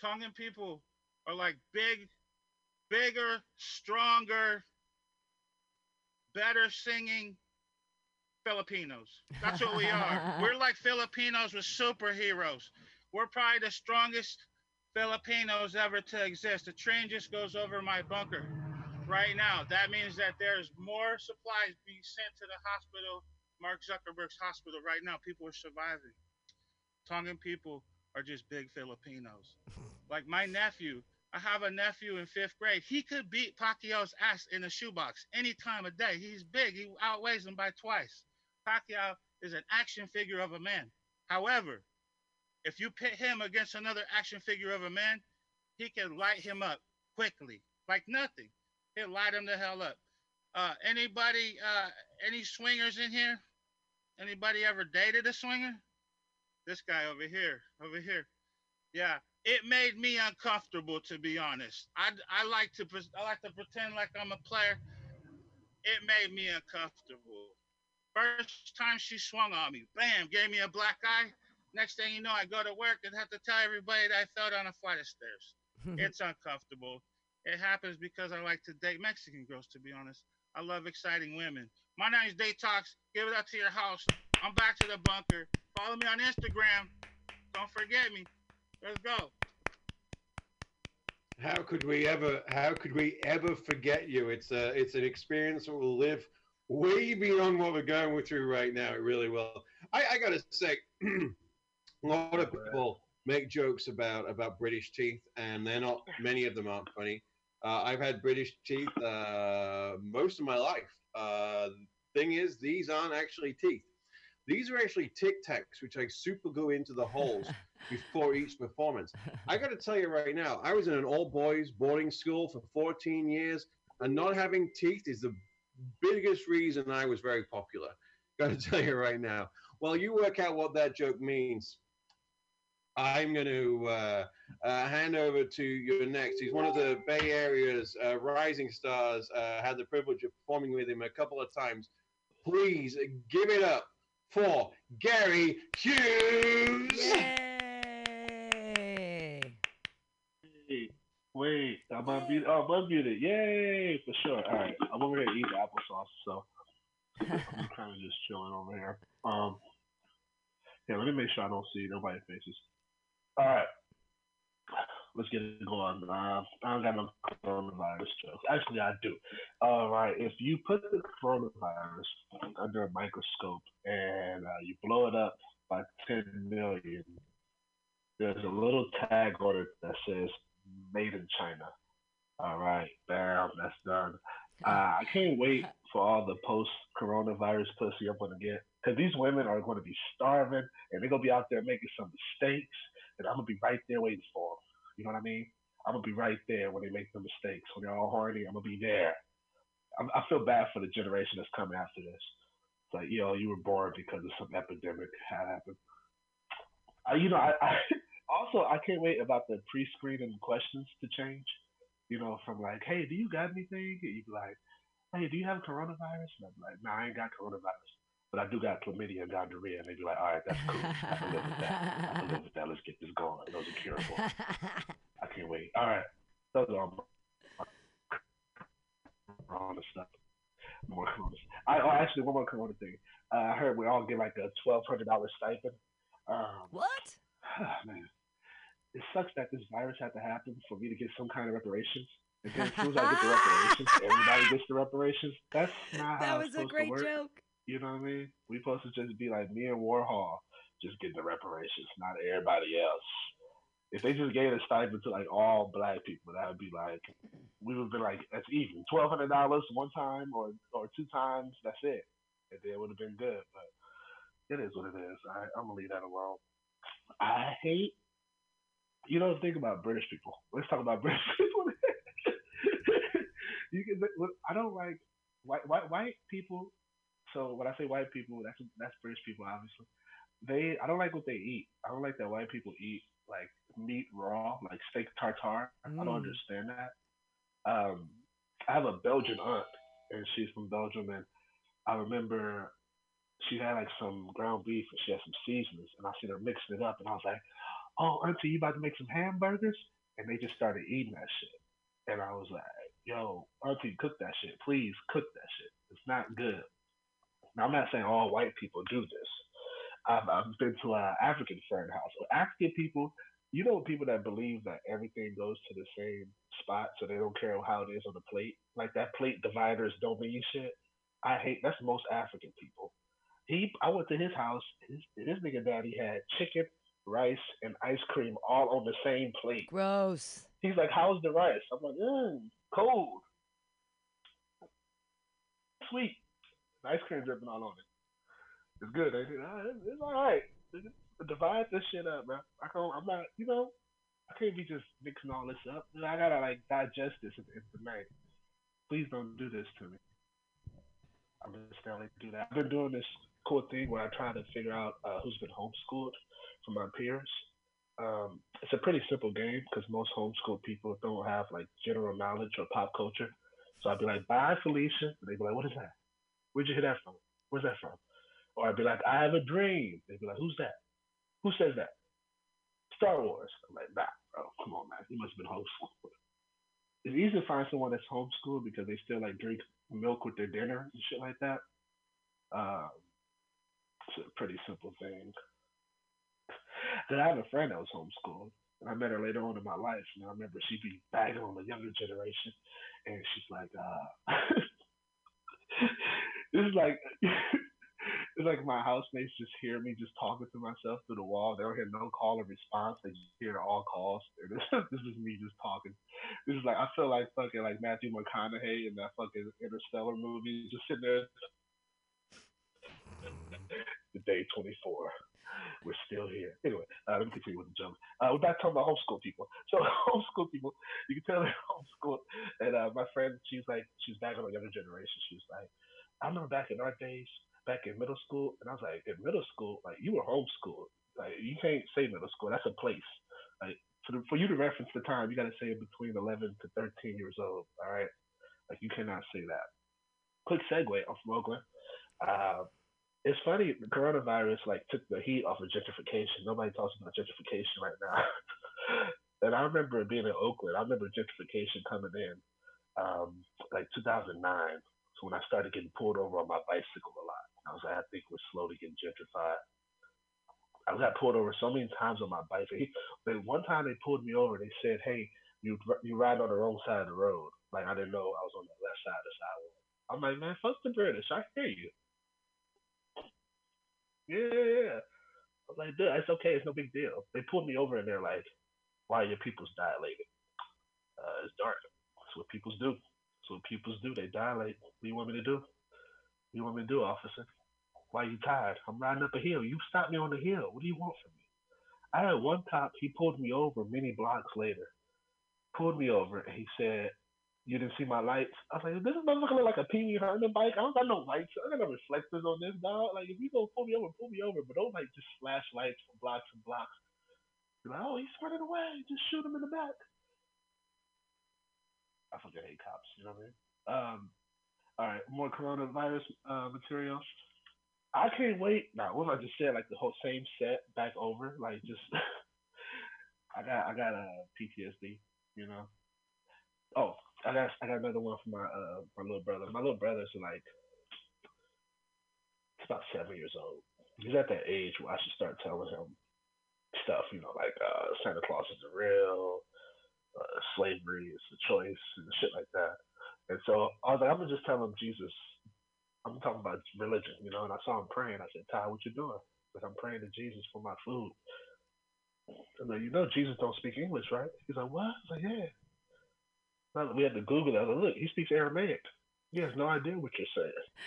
Tongan people are like big, bigger, stronger, better singing Filipinos. That's what we are. [LAUGHS] We're like Filipinos with superheroes. We're probably the strongest Filipinos ever to exist. The train just goes over my bunker right now. That means that there's more supplies being sent to the hospital, Mark Zuckerberg's hospital right now. People are surviving. Tongan people are just big Filipinos. [LAUGHS] Like my nephew, I have a nephew in fifth grade. He could beat Pacquiao's ass in a shoebox any time of day. He's big. He outweighs him by twice. Pacquiao is an action figure of a man. However, if you pit him against another action figure of a man, he can light him up quickly, like nothing. He'll light him the hell up. Uh, anybody, uh, any swingers in here? Anybody ever dated a swinger? This guy over here, over here. Yeah, it made me uncomfortable to be honest. I, I like to I like to pretend like I'm a player. It made me uncomfortable. First time she swung on me, bam, gave me a black eye. Next thing you know, I go to work and have to tell everybody that I fell down a flight of stairs. [LAUGHS] it's uncomfortable. It happens because I like to date Mexican girls, to be honest. I love exciting women. My name is Detox. Give it up to your house. I'm back to the bunker. Follow me on Instagram. Don't forget me. Let's go. How could we ever? How could we ever forget you? It's a, it's an experience that will live way beyond what we're going through right now. It really will. I, I gotta say, [CLEARS THROAT] a lot of people make jokes about about British teeth, and they're not. [LAUGHS] Many of them aren't funny. Uh, I've had British teeth uh, most of my life. Uh, thing is, these aren't actually teeth. These are actually Tic Tacs, which I super glue into the holes [LAUGHS] before each performance. I got to tell you right now, I was in an all boys boarding school for 14 years, and not having teeth is the biggest reason I was very popular. [LAUGHS] Got to tell you right now. While you work out what that joke means, I'm going to uh, uh, hand over to your next. He's one of the Bay Area's uh, rising stars. Uh, had the privilege of performing with him a couple of times. Please give it up for Gary Hughes. Yay! Wait, wait, I'm unmuted. Oh, I'm unmuted. Yay, for sure. All right, I'm over here eating applesauce, so I'm [LAUGHS] kind of just chilling over here. Um, yeah, let me make sure I don't see nobody's faces. All right, let's get it going. Uh, I don't got no coronavirus jokes. Actually, I do. All right, if you put the coronavirus under a microscope and uh, you blow it up by 10 million, there's a little tag on it that says "Made in China." All right, bam, that's done. Uh, I can't wait for all the post-coronavirus pussy I'm gonna get, because these women are going to be starving and they're gonna be out there making some mistakes, and I'm gonna be right there waiting for them. You know what I mean? I'm gonna be right there when they make the mistakes. When they're all horny, I'm gonna be there. I'm, I feel bad for the generation that's coming after this. It's like, yo, you were born because of some epidemic had happened. Uh, you know, I, I [LAUGHS] also I can't wait about the pre-screening questions to change. You know, from like, hey, do you got anything? And you be like, hey, do you have coronavirus? And I'm like, no, I ain't got coronavirus, but I do got chlamydia and gonorrhea. And they'd be like, all right, that's cool. I can live with that. I can live with that. Let's get this going. Those are curable. [LAUGHS] I can't wait. All right, those are all my corona stuff. More corona. I oh, actually one more corona thing. Uh, I heard we all get like a twelve hundred dollar stipend. Um, what? [SIGHS] man, it sucks that this virus had to happen for me to get some kind of reparations. And then as soon as I get the reparations, [LAUGHS] everybody gets the reparations. That's not That how it's was a great to work. joke. You know what I mean? We supposed to just be like me and Warhol, just get the reparations, not everybody else. If they just gave a stipend to like all black people, that would be like we would be like that's even twelve hundred dollars one time or or two times. That's it, and then it would have been good. But it is what it is. I, I'm gonna leave that alone. I hate. You know, think about British people. Let's talk about [LAUGHS] British people. [LAUGHS] you can. I don't like white white white people. So when I say white people, that's that's British people, obviously. They I don't like what they eat. I don't like that white people eat like meat raw, like steak tartare. I don't Mm. understand that. Um, I have a Belgian aunt, and she's from Belgium, and I remember she had like some ground beef and she had some seasonings, and I seen her mixing it up, and I was like, "Oh, auntie, you about to make some hamburgers?" And they just started eating that shit, and I was like, "Yo, auntie, cook that shit, please, cook that shit. It's not good." Now I'm not saying all white people do this. I've, I've been to an African friend house. So African people, you know, people that believe that everything goes to the same spot, so they don't care how it is on the plate. Like that plate dividers don't mean shit. I hate that's most African people. He, I went to his house. His, his nigga daddy had chicken, rice, and ice cream all on the same plate. Gross. He's like, "How's the rice?" I'm like, mm, "Cold, sweet, ice cream dripping all on it. It's good. ain't it? It's, all right. Divide this shit up, man. I can't. I'm not. You know, I can't be just mixing all this up. I gotta like digest this in, in the night. Please don't do this to me. I'm just gonna do that. I've been doing this cool thing where I try to figure out uh, who's been homeschooled from my peers. Um, it's a pretty simple game because most homeschooled people don't have like general knowledge or pop culture. So I'd be like, "Bye, Felicia," and they'd be like, "What is that? Where'd you hear that from? Where's that from?" Or I'd be like, "I have a dream." They'd be like, "Who's that? Who says that?" Star Wars. I'm like, "Nah, bro, come on, man. You must have been homeschooled." It's easy to find someone that's homeschooled because they still like drink milk with their dinner and shit like that. Um, it's a pretty simple thing. Then I have a friend that was homeschooled, and I met her later on in my life. And I remember she'd be bagging on the younger generation, and she's like, uh, [LAUGHS] "This is like." [LAUGHS] It's like my housemates just hear me just talking to myself through the wall. They don't hear no call or response. They just hear all calls. This, [LAUGHS] this is me just talking. This is like I feel like fucking like Matthew McConaughey in that fucking Interstellar movie, just sitting there. the day twenty four. We're still here. Anyway, uh, let me continue with the joke. Uh, we're back talking about homeschool people. [LAUGHS] So homeschool people, you can tell they're homeschooled. And uh, my friend, she's like, she's back on the younger generation. She was like, I remember back in our days, back in middle school, and I was like, in middle school, like you were homeschooled. Like you can't say middle school. That's a place. Like for, the, for you to reference the time, you got to say between 11 to 13 years old. All right, like you cannot say that. Quick segue. From Oakland. Uh, it's funny. The coronavirus like took the heat off of gentrification. Nobody talks about gentrification right now. [LAUGHS] and I remember being in Oakland. I remember gentrification coming in, um, like 2009. So when I started getting pulled over on my bicycle a lot, I was like, I think we're slowly getting gentrified. I got pulled over so many times on my bike. But one time they pulled me over. They said, "Hey, you you ride on the wrong side of the road." Like I didn't know I was on the left side of the sidewalk. I'm like, man, fuck the British. I hear you. Yeah, yeah, yeah. I was like, dude, it's okay. It's no big deal. They pulled me over and they're like, why are your pupils dilated? Uh, it's dark. That's what pupils do. That's what pupils do. They dilate. What do you want me to do? What do you want me to do, officer? Why you tired? I'm riding up a hill. You stopped me on the hill. What do you want from me? I had one cop, he pulled me over many blocks later. Pulled me over and he said, You didn't see my lights? I was like, This motherfucker looking like a Pee Wee Herman bike. I don't got no lights. I got no reflectors on this dog. Like if you gonna pull me over, pull me over, but don't like just flash lights for blocks and blocks. You're like, oh, he's running away. Just shoot him in the back. I fucking hate cops. You know what I mean? Um, all right, more coronavirus uh, material. I can't wait. Now, what if I just said like the whole same set back over? Like just, [LAUGHS] I got I got a uh, PTSD. You know. Oh, I got I got another one for my uh my little brother. My little brother's like, he's about seven years old. He's at that age where I should start telling him stuff. You know, like uh, Santa Claus isn't real. Uh, slavery is a choice and shit like that. And so I was like, I'm gonna just tell him Jesus. I'm talking about religion, you know. And I saw him praying. I said, Ty, what you doing? Like I'm praying to Jesus for my food. I'm like, you know, Jesus don't speak English, right? He's like, what? I was like, yeah. Now, we had to Google that. I was like, look, he speaks Aramaic. He has no idea what you're saying.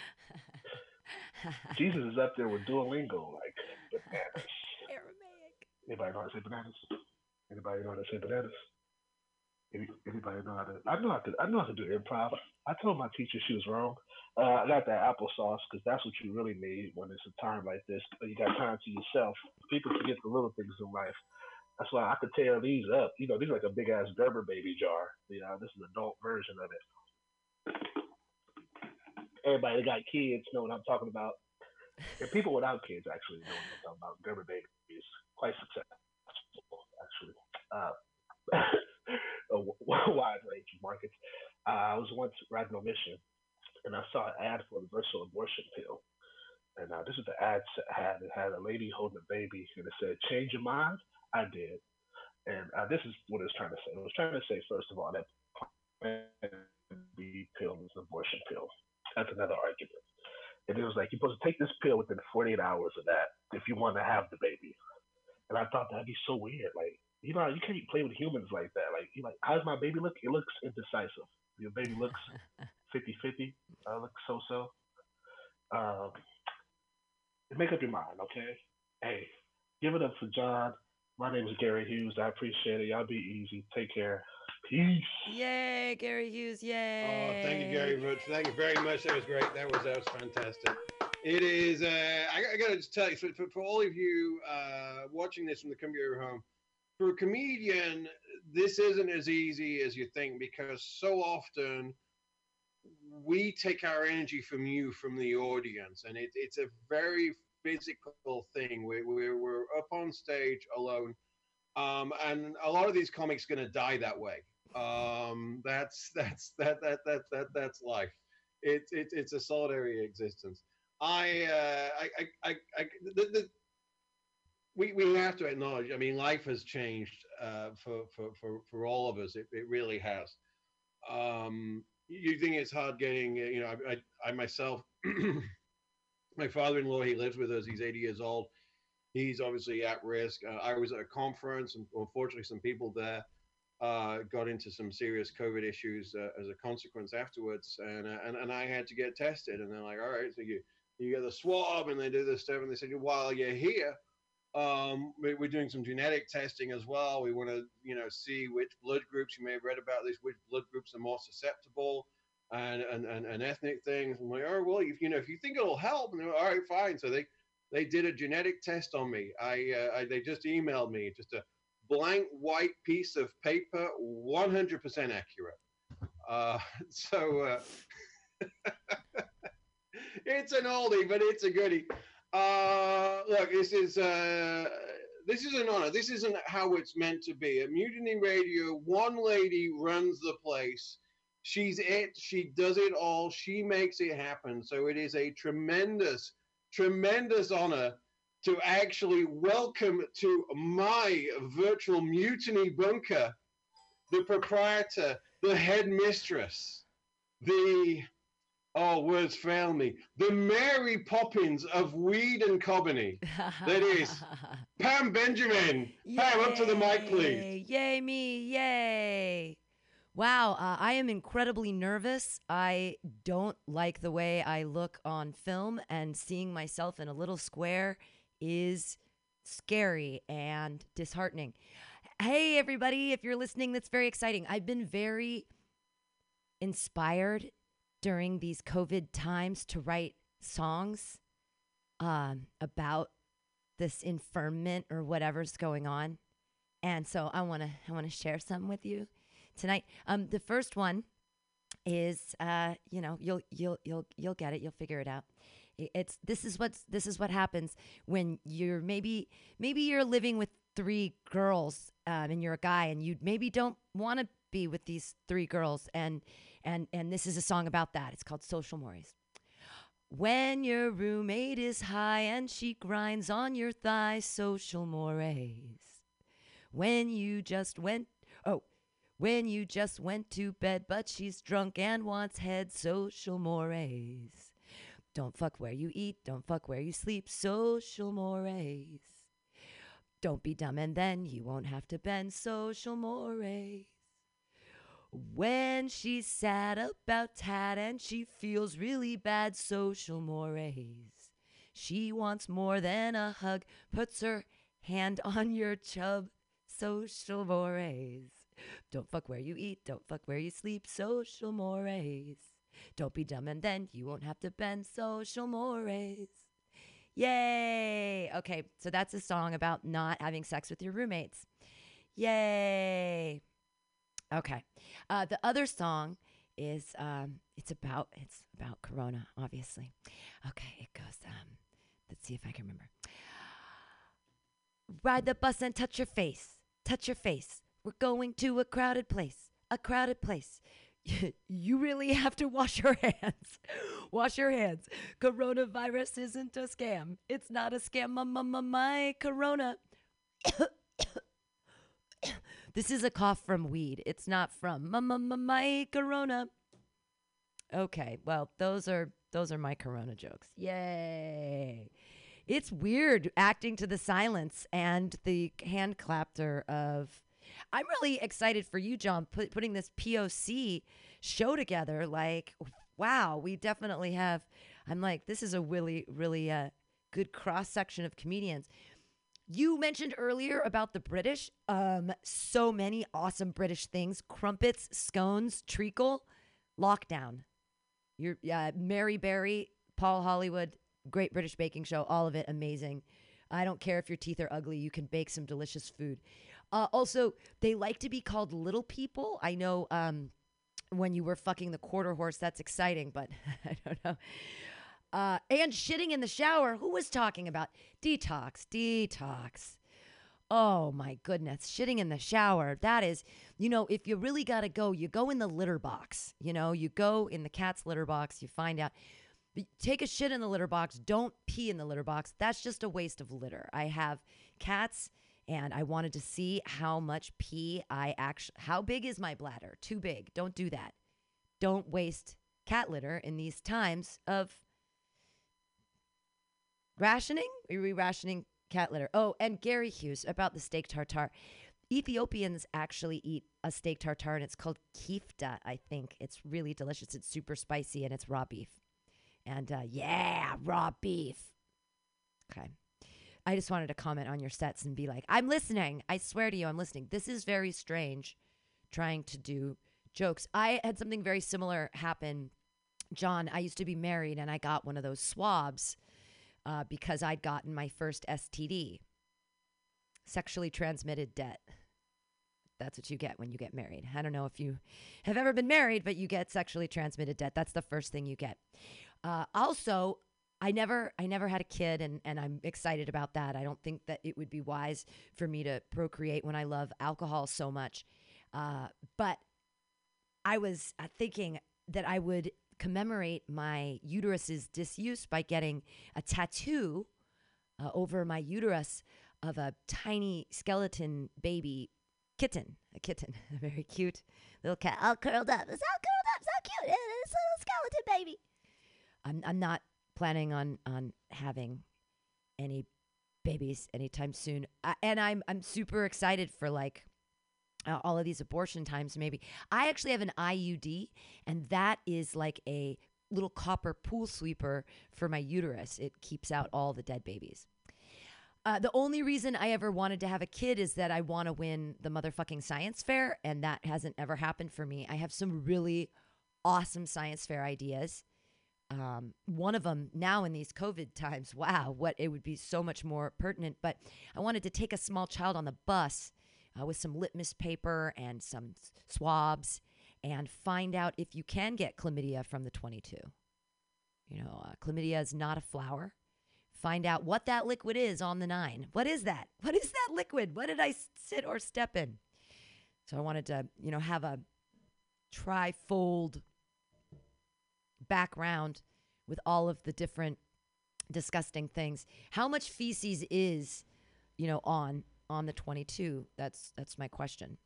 [LAUGHS] Jesus is up there with Duolingo, like bananas. [LAUGHS] Aramaic. Anybody know how to say bananas? Anybody know how to say bananas? Any, anybody know how to? I know how to. I know how to do improv. I told my teacher she was wrong. Uh, I got that applesauce because that's what you really need when it's a time like this. You got time to yourself. People forget the little things in life. That's why I could tear these up. You know, these are like a big ass Gerber baby jar. You know, this is an adult version of it. Everybody that got kids know what I'm talking about. And people without kids actually know what I'm talking about. Gerber baby is quite successful, actually. Uh, [LAUGHS] [LAUGHS] a wide range of markets. Uh, I was once riding on mission, and I saw an ad for a versatile abortion pill. And uh, this is the ad had. It had a lady holding a baby, and it said, "Change your mind." I did. And uh, this is what it was trying to say. It was trying to say, first of all, that [LAUGHS] the pill is an abortion pill. That's another argument. And it was like, you're supposed to take this pill within 48 hours of that if you want to have the baby. And I thought that'd be so weird. Like, you know, you can't play with humans like that. Like, you like, how's my baby look? It looks indecisive. Your baby looks [LAUGHS] 50 50. I look so so. Um, make up your mind, okay? Hey, give it up for John. My name is Gary Hughes. I appreciate it. Y'all be easy. Take care. Peace. Yay, Gary Hughes! Yay! Oh, thank you, Gary Roots. Thank you very much. That was great. That was that was fantastic. It is. Uh, I, I got to just tell you, for, for, for all of you uh, watching this from the comfort of your home, for a comedian, this isn't as easy as you think because so often we take our energy from you, from the audience, and it, it's a very physical thing. We're, we're, we're up on stage alone, um, and a lot of these comics going to die that way. Um, that's that's that that that that that's life. It's it's it's a solitary existence. I uh, I I I, I the, the, we we have to acknowledge. I mean, life has changed uh, for, for for for all of us. It, it really has. Um, you think it's hard getting? You know, I I, I myself, [CLEARS THROAT] my father-in-law, he lives with us. He's 80 years old. He's obviously at risk. Uh, I was at a conference, and unfortunately, some people there uh, got into some serious COVID issues uh, as a consequence afterwards, and, uh, and and I had to get tested. And they're like, "All right, so you you get the swab, and they do this stuff." And they said, "While you're here, um, we- we're doing some genetic testing as well. We want to, you know, see which blood groups you may have read about this, which blood groups are more susceptible, and and, and, and ethnic things." I'm like, "Oh well, if you know, if you think it'll help," and like, "All right, fine." So they they did a genetic test on me. I, uh, I they just emailed me just a blank white piece of paper, 100% accurate. Uh, [LAUGHS] so uh, [LAUGHS] it's an oldie, but it's a goodie. Uh, look, this is uh, this is an honor. This isn't how it's meant to be. At Mutiny Radio, one lady runs the place. She's it. She does it all. She makes it happen. So it is a tremendous, tremendous honor to actually welcome to my virtual mutiny bunker the proprietor, the headmistress, the oh words fail me, the Mary Poppins of Weed and Cobbany. that is [LAUGHS] Pam Benjamin. Pam, up to the mic, please. Yay, yay me, yay. Wow, uh, I am incredibly nervous. I don't like the way I look on film, and seeing myself in a little square is scary and disheartening. Hey, everybody, if you're listening, that's very exciting. I've been very inspired during these COVID times to write songs um, about this infirmment or whatever's going on. And so I want to I want to share some with you tonight. Um, the first one is uh, you know you'll you'll you'll you'll get it. You'll figure it out. It's this is what's this is what happens when you're maybe maybe you're living with three girls um, and you're a guy and you maybe don't want to be with these three girls and and and this is a song about that. It's called Social Mores. When your roommate is high and she grinds on your thigh, social mores. When you just went, oh, when you just went to bed, but she's drunk and wants head, social mores. Don't fuck where you eat, don't fuck where you sleep, social mores. Don't be dumb and then you won't have to bend, social mores. When she's sad about Tad and she feels really bad, social mores. She wants more than a hug, puts her hand on your chub, social mores. Don't fuck where you eat, don't fuck where you sleep, social mores. Don't be dumb and then you won't have to bend social mores. Yay! Okay, so that's a song about not having sex with your roommates. Yay! Okay. Uh, the other song is um, it's about it's about Corona, obviously. Okay, it goes. Um, let's see if I can remember. Ride the bus and touch your face. Touch your face. We're going to a crowded place. A crowded place. [LAUGHS] You really have to wash your [LAUGHS] hands. Wash your hands. Coronavirus isn't a scam. It's not a scam. My, my, my, my corona. [COUGHS] [COUGHS] this is a cough from weed. It's not from my, my, corona. Okay, well, those are those are my corona jokes. Yay. It's weird acting to the silence and the hand clapper of I'm really excited for you, John, put, putting this POC show together. Like, wow, we definitely have. I'm like, this is a really, really uh, good cross section of comedians. You mentioned earlier about the British. Um, so many awesome British things: crumpets, scones, treacle, lockdown. Your uh, Mary Berry, Paul Hollywood, Great British Baking Show, all of it amazing. I don't care if your teeth are ugly; you can bake some delicious food. Uh, also, they like to be called little people. I know um, when you were fucking the quarter horse, that's exciting, but [LAUGHS] I don't know. Uh, and shitting in the shower. Who was talking about detox? Detox. Oh my goodness. Shitting in the shower. That is, you know, if you really got to go, you go in the litter box. You know, you go in the cat's litter box, you find out. Take a shit in the litter box. Don't pee in the litter box. That's just a waste of litter. I have cats and I wanted to see how much pee I actually, how big is my bladder? Too big. Don't do that. Don't waste cat litter in these times of rationing. Are we rationing cat litter? Oh, and Gary Hughes about the steak tartare. Ethiopians actually eat a steak tartare and it's called kitfo, I think. It's really delicious. It's super spicy and it's raw beef. And uh, yeah, raw beef. Okay. I just wanted to comment on your sets and be like, I'm listening. I swear to you, I'm listening. This is very strange trying to do jokes. I had something very similar happen. John, I used to be married and I got one of those swabs uh, because I'd gotten my first STD, sexually transmitted debt. That's what you get when you get married. I don't know if you have ever been married, but you get sexually transmitted debt. That's the first thing you get. Uh, also, I never I never had a kid and and I'm excited about that. I don't think that it would be wise for me to procreate when I love alcohol so much. Uh, but I was uh, thinking that I would commemorate my uterus's disuse by getting a tattoo uh, over my uterus of a tiny skeleton baby kitten, a kitten, [LAUGHS] a very cute little cat, all curled up. It's all curled up, so cute. It's a little skeleton baby. I'm I'm not planning on on having any babies anytime soon, I, and I'm I'm super excited for like uh, all of these abortion times. Maybe I actually have an IUD, and that is like a little copper pool sweeper for my uterus. It keeps out all the dead babies. Uh, the only reason I ever wanted to have a kid is that I want to win the motherfucking science fair, and that hasn't ever happened for me. I have some really awesome science fair ideas. Um, one of them now in these COVID times, wow, what it would be so much more pertinent. But I wanted to take a small child on the bus uh, with some litmus paper and some swabs and find out if you can get chlamydia from the 22. You know, uh, chlamydia is not a flower. Find out what that liquid is on the nine. What is that? [LAUGHS] What is that liquid? What did I sit or step in? So I wanted to, you know, have a trifold background with all of the different disgusting things. How much feces is, you know, on on the 22? That's that's my question.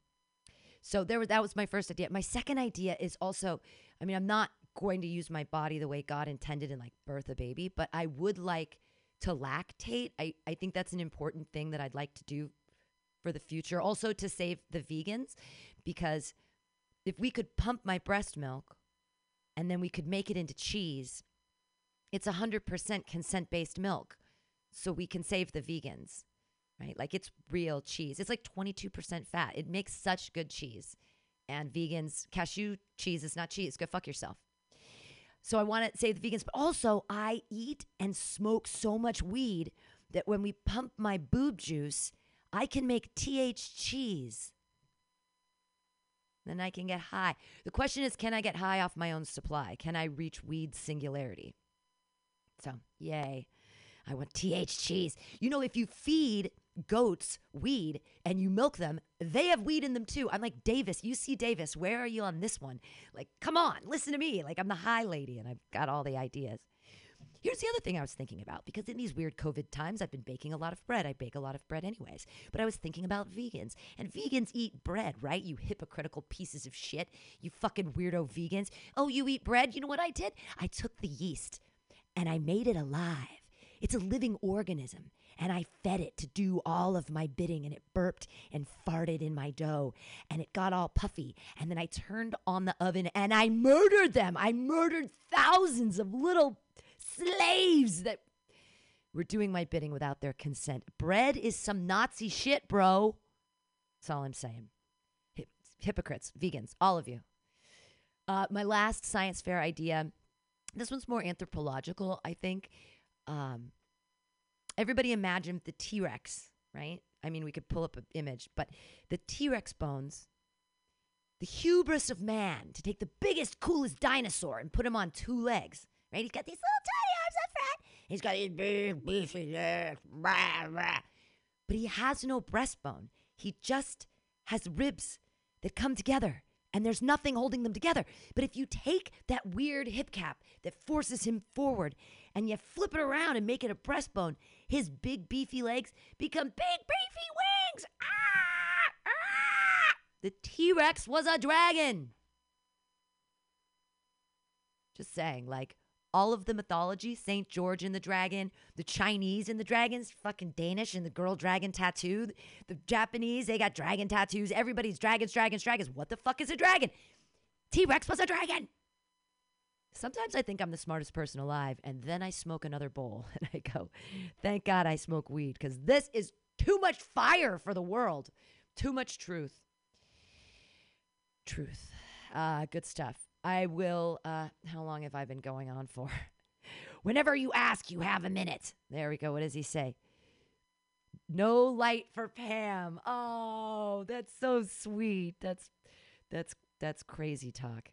So there was that was my first idea. My second idea is also, I mean, I'm not going to use my body the way God intended and like birth a baby, but I would like to lactate. I, I think that's an important thing that I'd like to do for the future. Also to save the vegans, because if we could pump my breast milk and then we could make it into cheese, it's 100% consent based milk. So we can save the vegans, right? Like it's real cheese. It's like 22% fat. It makes such good cheese. And vegans, cashew cheese is not cheese. Go fuck yourself. So I want to save the vegans, but also I eat and smoke so much weed that when we pump my boob juice, I can make TH cheese. Then I can get high. The question is can I get high off my own supply? Can I reach weed singularity? So, yay. I want TH cheese. You know, if you feed goats weed and you milk them, they have weed in them too. I'm like, Davis, UC Davis, where are you on this one? Like, come on, listen to me. Like, I'm the high lady and I've got all the ideas. Here's the other thing I was thinking about because in these weird COVID times, I've been baking a lot of bread. I bake a lot of bread anyways. But I was thinking about vegans. And vegans eat bread, right? You hypocritical pieces of shit. You fucking weirdo vegans. Oh, you eat bread? You know what I did? I took the yeast and I made it alive. It's a living organism. And I fed it to do all of my bidding, and it burped and farted in my dough, and it got all puffy. And then I turned on the oven and I murdered them. I murdered thousands of little slaves that were doing my bidding without their consent. Bread is some Nazi shit, bro. That's all I'm saying. Hypocrites, vegans, all of you. Uh, my last science fair idea. This one's more anthropological, I think. Um, everybody imagine the T Rex, right? I mean, we could pull up an image, but the T Rex bones, the hubris of man to take the biggest, coolest dinosaur and put him on two legs, right? He's got these little tiny arms up front. He's got these big, beefy legs, rah, rah. but he has no breastbone. He just has ribs that come together. And there's nothing holding them together. But if you take that weird hip cap that forces him forward and you flip it around and make it a breastbone, his big beefy legs become big beefy wings. Ah! Ah! The T Rex was a dragon. Just saying, like all of the mythology, St. George and the dragon, the Chinese and the dragons, fucking Danish and the girl dragon tattoo, the Japanese, they got dragon tattoos. Everybody's dragons, dragons, dragons. What the fuck is a dragon? T Rex was a dragon. Sometimes I think I'm the smartest person alive, and then I smoke another bowl [LAUGHS] and I go, thank God I smoke weed because this is too much fire for the world. Too much truth. Truth. Uh, good stuff. I will. Uh, how long have I been going on for? [LAUGHS] Whenever you ask, you have a minute. There we go. What does he say? No light for Pam. Oh, that's so sweet. That's that's that's crazy talk.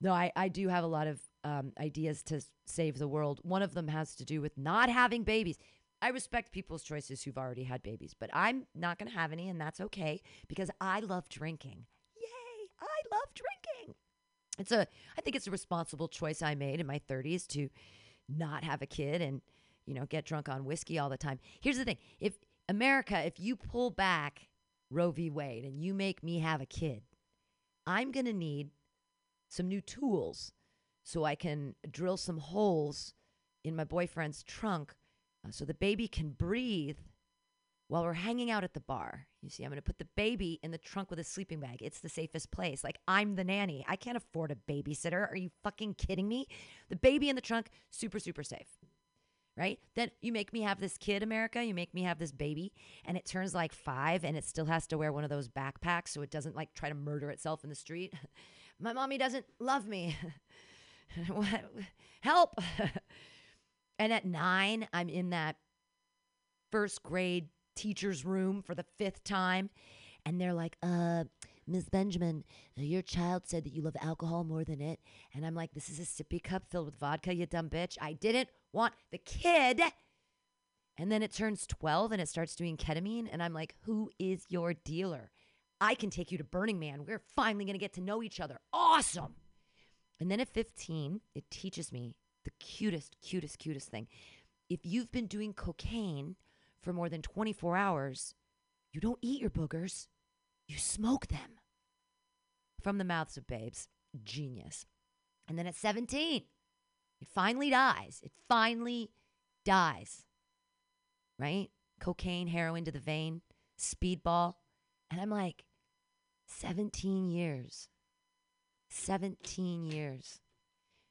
No, I, I do have a lot of um, ideas to save the world. One of them has to do with not having babies. I respect people's choices who've already had babies, but I'm not going to have any, and that's okay because I love drinking. Yay! I love drinking. It's a, I think it's a responsible choice I made in my 30s to not have a kid and, you know, get drunk on whiskey all the time. Here's the thing if America, if you pull back Roe v. Wade and you make me have a kid, I'm going to need some new tools so I can drill some holes in my boyfriend's trunk uh, so the baby can breathe while we're hanging out at the bar. You see, I'm going to put the baby in the trunk with a sleeping bag. It's the safest place. Like, I'm the nanny. I can't afford a babysitter. Are you fucking kidding me? The baby in the trunk, super, super safe. Right? Then you make me have this kid, America. You make me have this baby, and it turns like five, and it still has to wear one of those backpacks so it doesn't like try to murder itself in the street. [LAUGHS] My mommy doesn't love me. [LAUGHS] [LAUGHS] Help. [LAUGHS] and at nine, I'm in that first grade teacher's room for the fifth time. And they're like, uh, Ms. Benjamin, your child said that you love alcohol more than it. And I'm like, this is a sippy cup filled with vodka, you dumb bitch. I didn't want the kid. And then it turns 12 and it starts doing ketamine. And I'm like, who is your dealer? I can take you to Burning Man. We're finally going to get to know each other. Awesome. And then at 15, it teaches me the cutest, cutest, cutest thing. If you've been doing cocaine for more than 24 hours, you don't eat your boogers, you smoke them. From the mouths of babes. Genius. And then at 17, it finally dies. It finally dies. Right? Cocaine, heroin to the vein, speedball. And I'm like, 17 years. 17 years.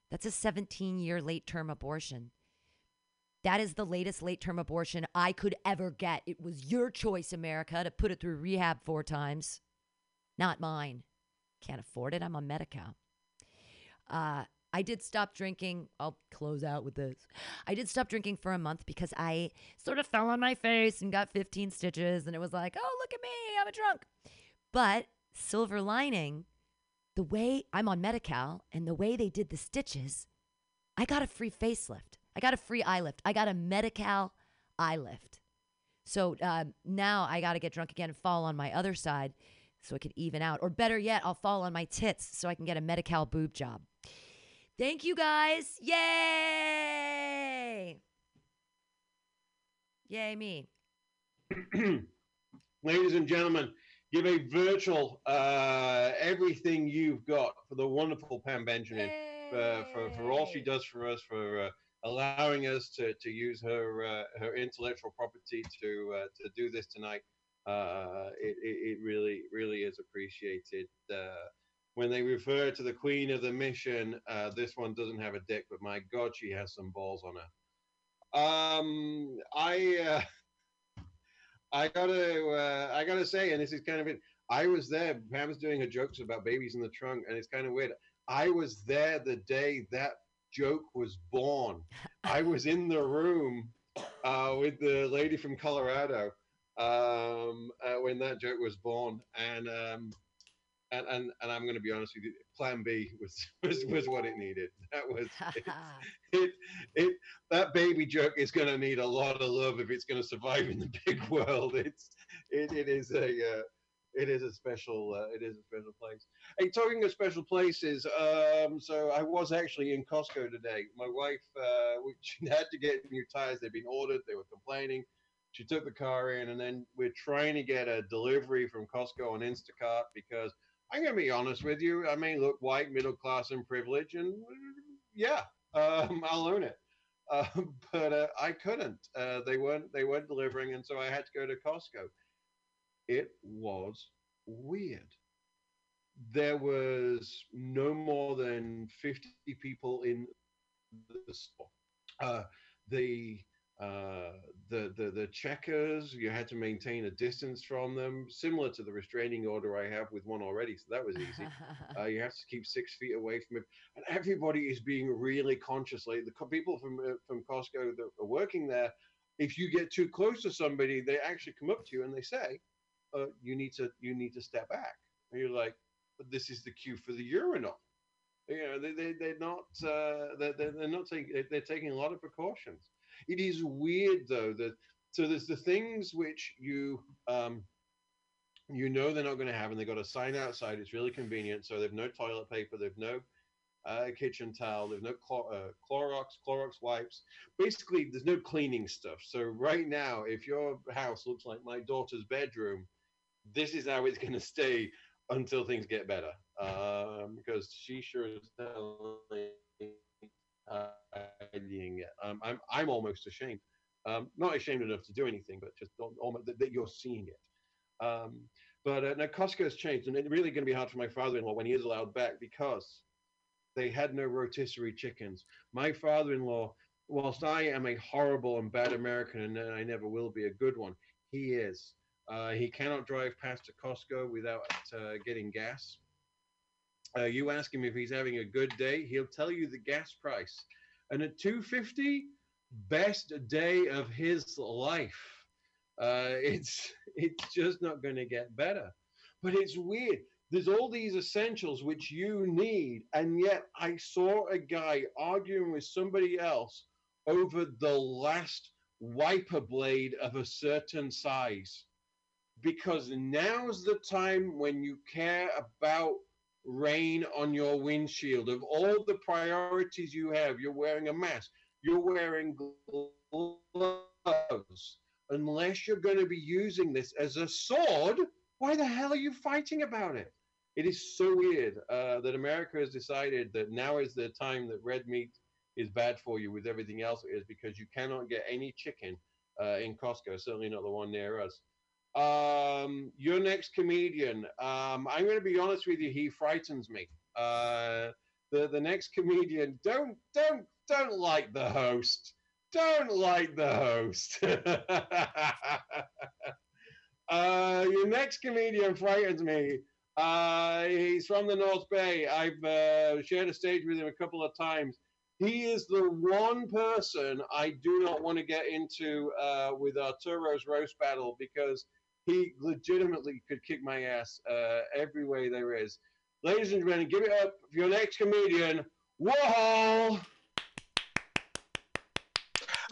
That's a 17 year late term abortion. That is the latest late term abortion I could ever get. It was your choice, America, to put it through rehab four times, not mine. Can't afford it. I'm on Medi-Cal. Uh, I did stop drinking. I'll close out with this. I did stop drinking for a month because I sort of fell on my face and got 15 stitches, and it was like, oh, look at me, I'm a drunk. But silver lining, the way I'm on Medi and the way they did the stitches, I got a free facelift. I got a free eye lift. I got a Medi eye lift. So uh, now I got to get drunk again and fall on my other side so it could even out. Or better yet, I'll fall on my tits so I can get a Medi boob job. Thank you guys. Yay! Yay, me. [CLEARS THROAT] Ladies and gentlemen, give a virtual uh, everything you've got for the wonderful Pam Benjamin uh, for, for all she does for us, for uh, allowing us to, to use her uh, her intellectual property to uh, to do this tonight. Uh, it, it, it really really is appreciated. Uh, when they refer to the queen of the mission, uh, this one doesn't have a dick, but my God, she has some balls on her. Um, I uh, [LAUGHS] I gotta uh, I gotta say, and this is kind of it. I was there. Pam's doing her jokes about babies in the trunk, and it's kind of weird. I was there the day that joke was born. I was in the room uh, with the lady from Colorado um, uh, when that joke was born, and um, and, and and I'm going to be honest with you, Plan B was [LAUGHS] was, was what it needed. That was [LAUGHS] it, it, it. That baby joke is going to need a lot of love if it's going to survive in the [LAUGHS] big world. It's it, it is a uh, it is a special uh, it is a special place. Hey, talking of special places, um, so I was actually in Costco today. My wife, uh, we, she had to get new tires. They'd been ordered. They were complaining. She took the car in, and then we're trying to get a delivery from Costco on Instacart because I'm going to be honest with you. I mean, look, white, middle class, and privilege, and yeah, um, [LAUGHS] I'll own it. Uh, [LAUGHS] but uh, I couldn't. Uh, they weren't. They weren't delivering, and so I had to go to Costco. It was weird. There was no more than 50 people in the store. Uh, the uh, the, the the checkers you had to maintain a distance from them similar to the restraining order i have with one already so that was easy. [LAUGHS] Uh, you have to keep six feet away from it and everybody is being really conscious like the people from uh, from costco that are working there if you get too close to somebody they actually come up to you and they say uh, you need to you need to step back. And you're like but this is the queue for the urinal. You know they, they, they're not uh, they're, they're they're not taking they're taking a lot of precautions it is weird though that so there's the things which you um, you know they're not going to have, and they've got a sign outside. It's really convenient. So they've no toilet paper, they've no uh, kitchen towel, they've no Clor- uh, Clorox, Clorox wipes. Basically, there's no cleaning stuff. So right now, if your house looks like my daughter's bedroom, this is how it's going [LAUGHS] to stay until things get better. Um, because she sure is uh, tidying it. Um, I'm I'm almost ashamed. Um, not ashamed enough to do anything, but just almost that, that you're seeing it. Um, but uh, now has changed, and it's really going to be hard for my father-in-law when he is allowed back because they had no rotisserie chickens. My father-in-law, whilst I am a horrible and bad American, and I never will be a good one, he is. Uh, he cannot drive past a Costco without uh, getting gas. Uh, you ask him if he's having a good day, he'll tell you the gas price. And at 250, best day of his life. Uh, [LAUGHS] it's it's just not going to get better. But it's weird. There's all these essentials which you need, and yet I saw a guy arguing with somebody else over the last wiper blade of a certain size. Because now's the time when you care about rain on your windshield. Of all the priorities you have, you're wearing a mask, you're wearing gloves. Unless you're going to be using this as a sword, why the hell are you fighting about it? It is so weird uh, that America has decided that now is the time that red meat is bad for you with everything else it is because you cannot get any chicken uh, in Costco, certainly not the one near us. Um, your next comedian, um, I'm going to be honest with you, he frightens me. Uh, the the next comedian, don't don't don't like the host. Don't like the host. [LAUGHS] uh, your next comedian frightens me. Uh, he's from the North Bay. I've uh, shared a stage with him a couple of times. He is the one person I do not want to get into uh, with Arturo's roast battle because he legitimately could kick my ass uh, every way there is. Ladies and gentlemen, give it up for your next comedian, Warhol.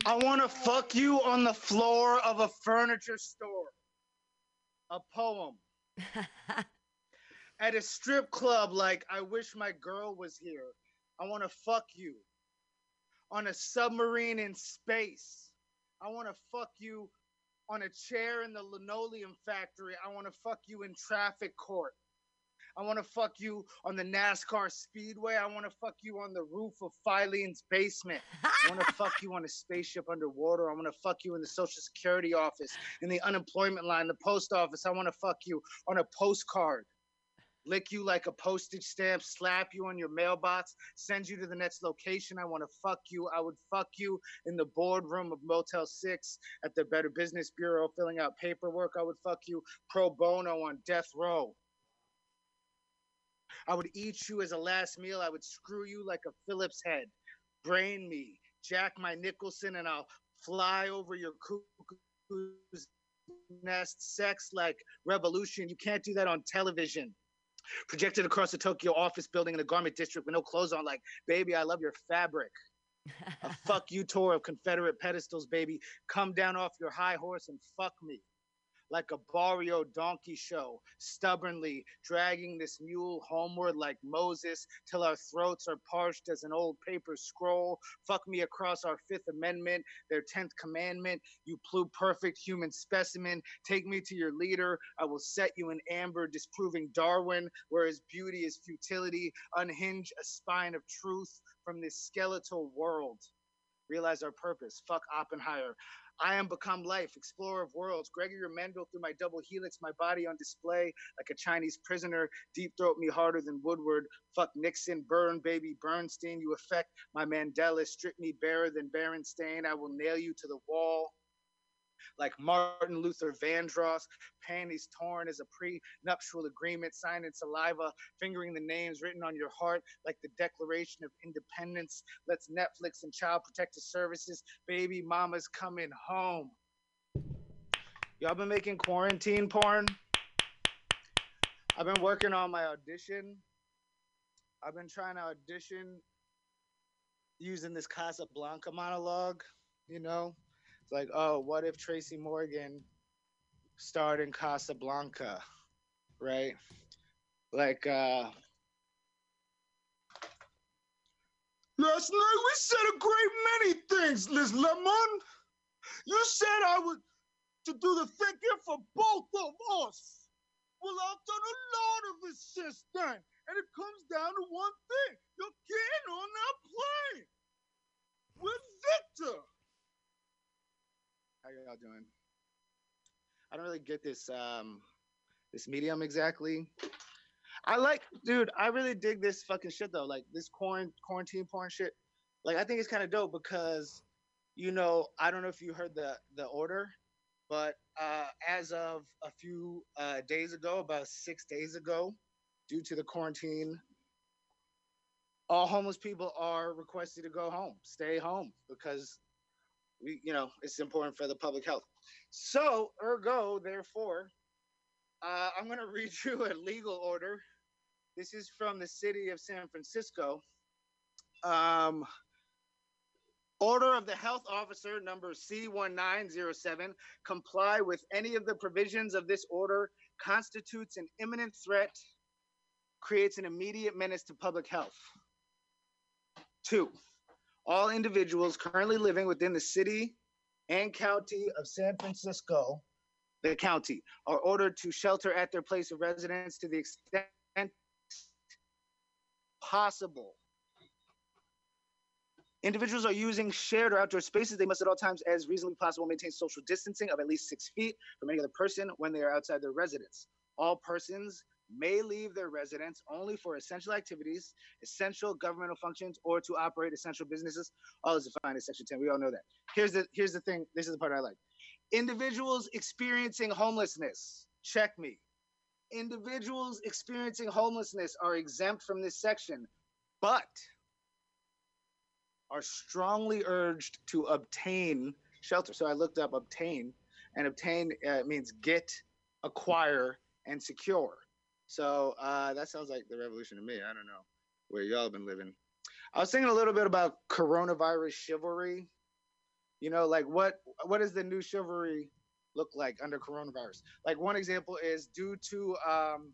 I want to fuck you on the floor of a furniture store. A poem. [LAUGHS] At a strip club, like, I wish my girl was here. I want to fuck you. On a submarine in space. I want to fuck you on a chair in the linoleum factory. I want to fuck you in traffic court. I want to fuck you on the NASCAR speedway. I want to fuck you on the roof of Filene's basement. I want to [LAUGHS] fuck you on a spaceship underwater. I want to fuck you in the Social Security office, in the unemployment line, the post office. I want to fuck you on a postcard. Lick you like a postage stamp, slap you on your mailbox, send you to the next location. I want to fuck you. I would fuck you in the boardroom of Motel 6 at the Better Business Bureau filling out paperwork. I would fuck you pro bono on death row. I would eat you as a last meal. I would screw you like a Phillips head. Brain me, Jack my Nicholson, and I'll fly over your cuckoo's nest. Sex like revolution. You can't do that on television. Projected across the Tokyo office building in the garment district with no clothes on, like, baby, I love your fabric. [LAUGHS] a fuck you tour of Confederate pedestals, baby. Come down off your high horse and fuck me like a barrio donkey show, stubbornly dragging this mule homeward like Moses till our throats are parched as an old paper scroll. Fuck me across our Fifth Amendment, their Tenth Commandment. You pluperfect human specimen. Take me to your leader. I will set you in amber, disproving Darwin, where his beauty is futility. Unhinge a spine of truth from this skeletal world. Realize our purpose. Fuck Oppenheimer. I am become life, explorer of worlds. Gregory Mendel through my double helix, my body on display like a Chinese prisoner. Deep throat me harder than Woodward. Fuck Nixon, burn baby Bernstein. You affect my Mandela. Strip me barer than Berenstain. I will nail you to the wall like Martin Luther Vandross, panties torn as a prenuptial agreement, signed in saliva, fingering the names written on your heart like the Declaration of Independence. Let's Netflix and Child Protective Services, baby mama's coming home. Y'all been making quarantine porn? I've been working on my audition. I've been trying to audition using this Casablanca monologue, you know? Like, oh, what if Tracy Morgan starred in Casablanca, right? Like, uh, Last night we said a great many things, Liz Lemon. You said I would to do the thinking for both of us. Well, I've done a lot of it since then, and it comes down to one thing: you're getting on that plane with Victor. How y'all doing? I don't really get this um this medium exactly. I like, dude. I really dig this fucking shit though. Like this quarant- quarantine porn shit. Like I think it's kind of dope because, you know, I don't know if you heard the the order, but uh, as of a few uh, days ago, about six days ago, due to the quarantine, all homeless people are requested to go home, stay home because you know, it's important for the public health. So, ergo, therefore, uh, I'm going [LAUGHS] to read you a legal order. This is from the city of San Francisco. Um, order of the health officer number C1907 comply with any of the provisions of this order constitutes an imminent threat, creates an immediate menace to public health. Two, all individuals currently living within the city and county of San Francisco, the county, are ordered to shelter at their place of residence to the extent possible. Individuals are using shared or outdoor spaces. They must at all times, as reasonably possible, maintain social distancing of at least six feet from any other person when they are outside their residence. All persons may leave their residence only for essential activities, essential governmental functions, or to operate essential businesses. All is defined in Section 10. We all know that. Here's the here's the thing. This is the part I like. Individuals experiencing homelessness. Check me. individuals experiencing homelessness are exempt from this section, but are strongly urged to obtain shelter. So I looked up obtain, and obtain uh, means get, acquire, and secure. So uh, that sounds like the revolution to me. I don't know where y'all have been living. I was thinking a little bit about coronavirus chivalry. You know, like what what does the new chivalry look like under coronavirus? Like one example is due to um,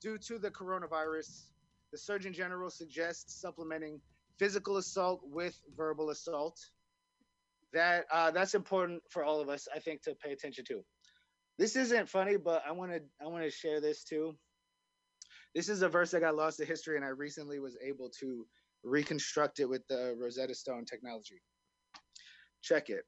due to the coronavirus, the Surgeon General suggests supplementing physical assault with verbal assault. That uh, that's important for all of us, I think, to pay attention to. This isn't funny, but I want to I want to share this too. This is a verse that got lost to history, and I recently was able to reconstruct it with the Rosetta Stone technology. Check it.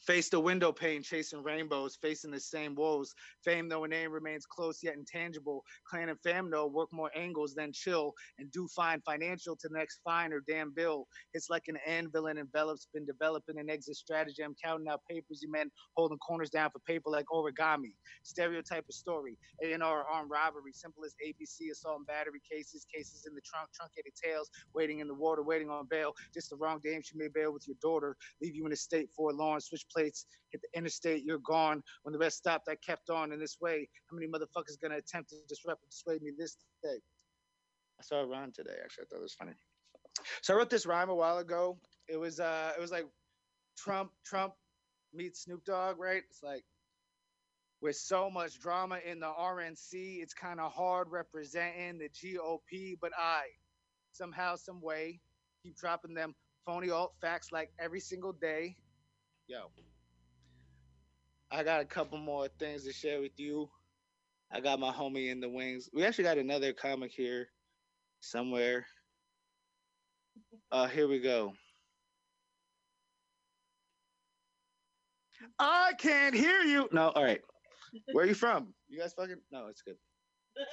Face the window pane, chasing rainbows, facing the same woes. Fame, though a name remains close yet intangible. Clan and fam, though, work more angles than chill and do find financial to the next fine or damn bill. It's like an anvil and envelops, been developing an exit strategy. I'm counting out papers, you men holding corners down for paper like origami. Stereotype of story, A&R armed robbery, simple as ABC, assault and battery cases, cases in the trunk, truncated tails, waiting in the water, waiting on bail. Just the wrong dame she may bail with your daughter, leave you in a state forlorn, switch plates, hit the interstate, you're gone. When the rest stopped, I kept on in this way. How many motherfuckers gonna attempt to disrupt and dissuade me this day? I saw a rhyme today, actually. I thought it was funny. So I wrote this rhyme a while ago. It was uh it was like Trump, Trump meets Snoop Dogg, right? It's like with so much drama in the RNC, it's kind of hard representing the GOP, but I somehow, some way, keep dropping them phony alt facts like every single day. Yo, I got a couple more things to share with you. I got my homie in the wings. We actually got another comic here somewhere. Uh, here we go. I can't hear you. No, all right. Where are you from? You guys fucking no, it's good. [LAUGHS]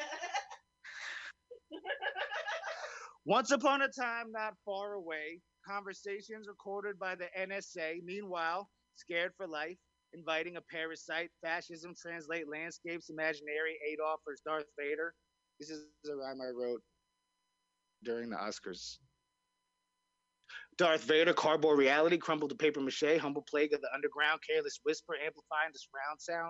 Once upon a time, not far away, conversations recorded by the NSA. Meanwhile, scared for life, inviting a parasite, fascism translate landscapes, imaginary Adolf or Darth Vader. This is a rhyme I wrote during the Oscars. Darth Vader, cardboard reality, crumbled to paper mache, humble plague of the underground, careless whisper, amplifying the surround sound.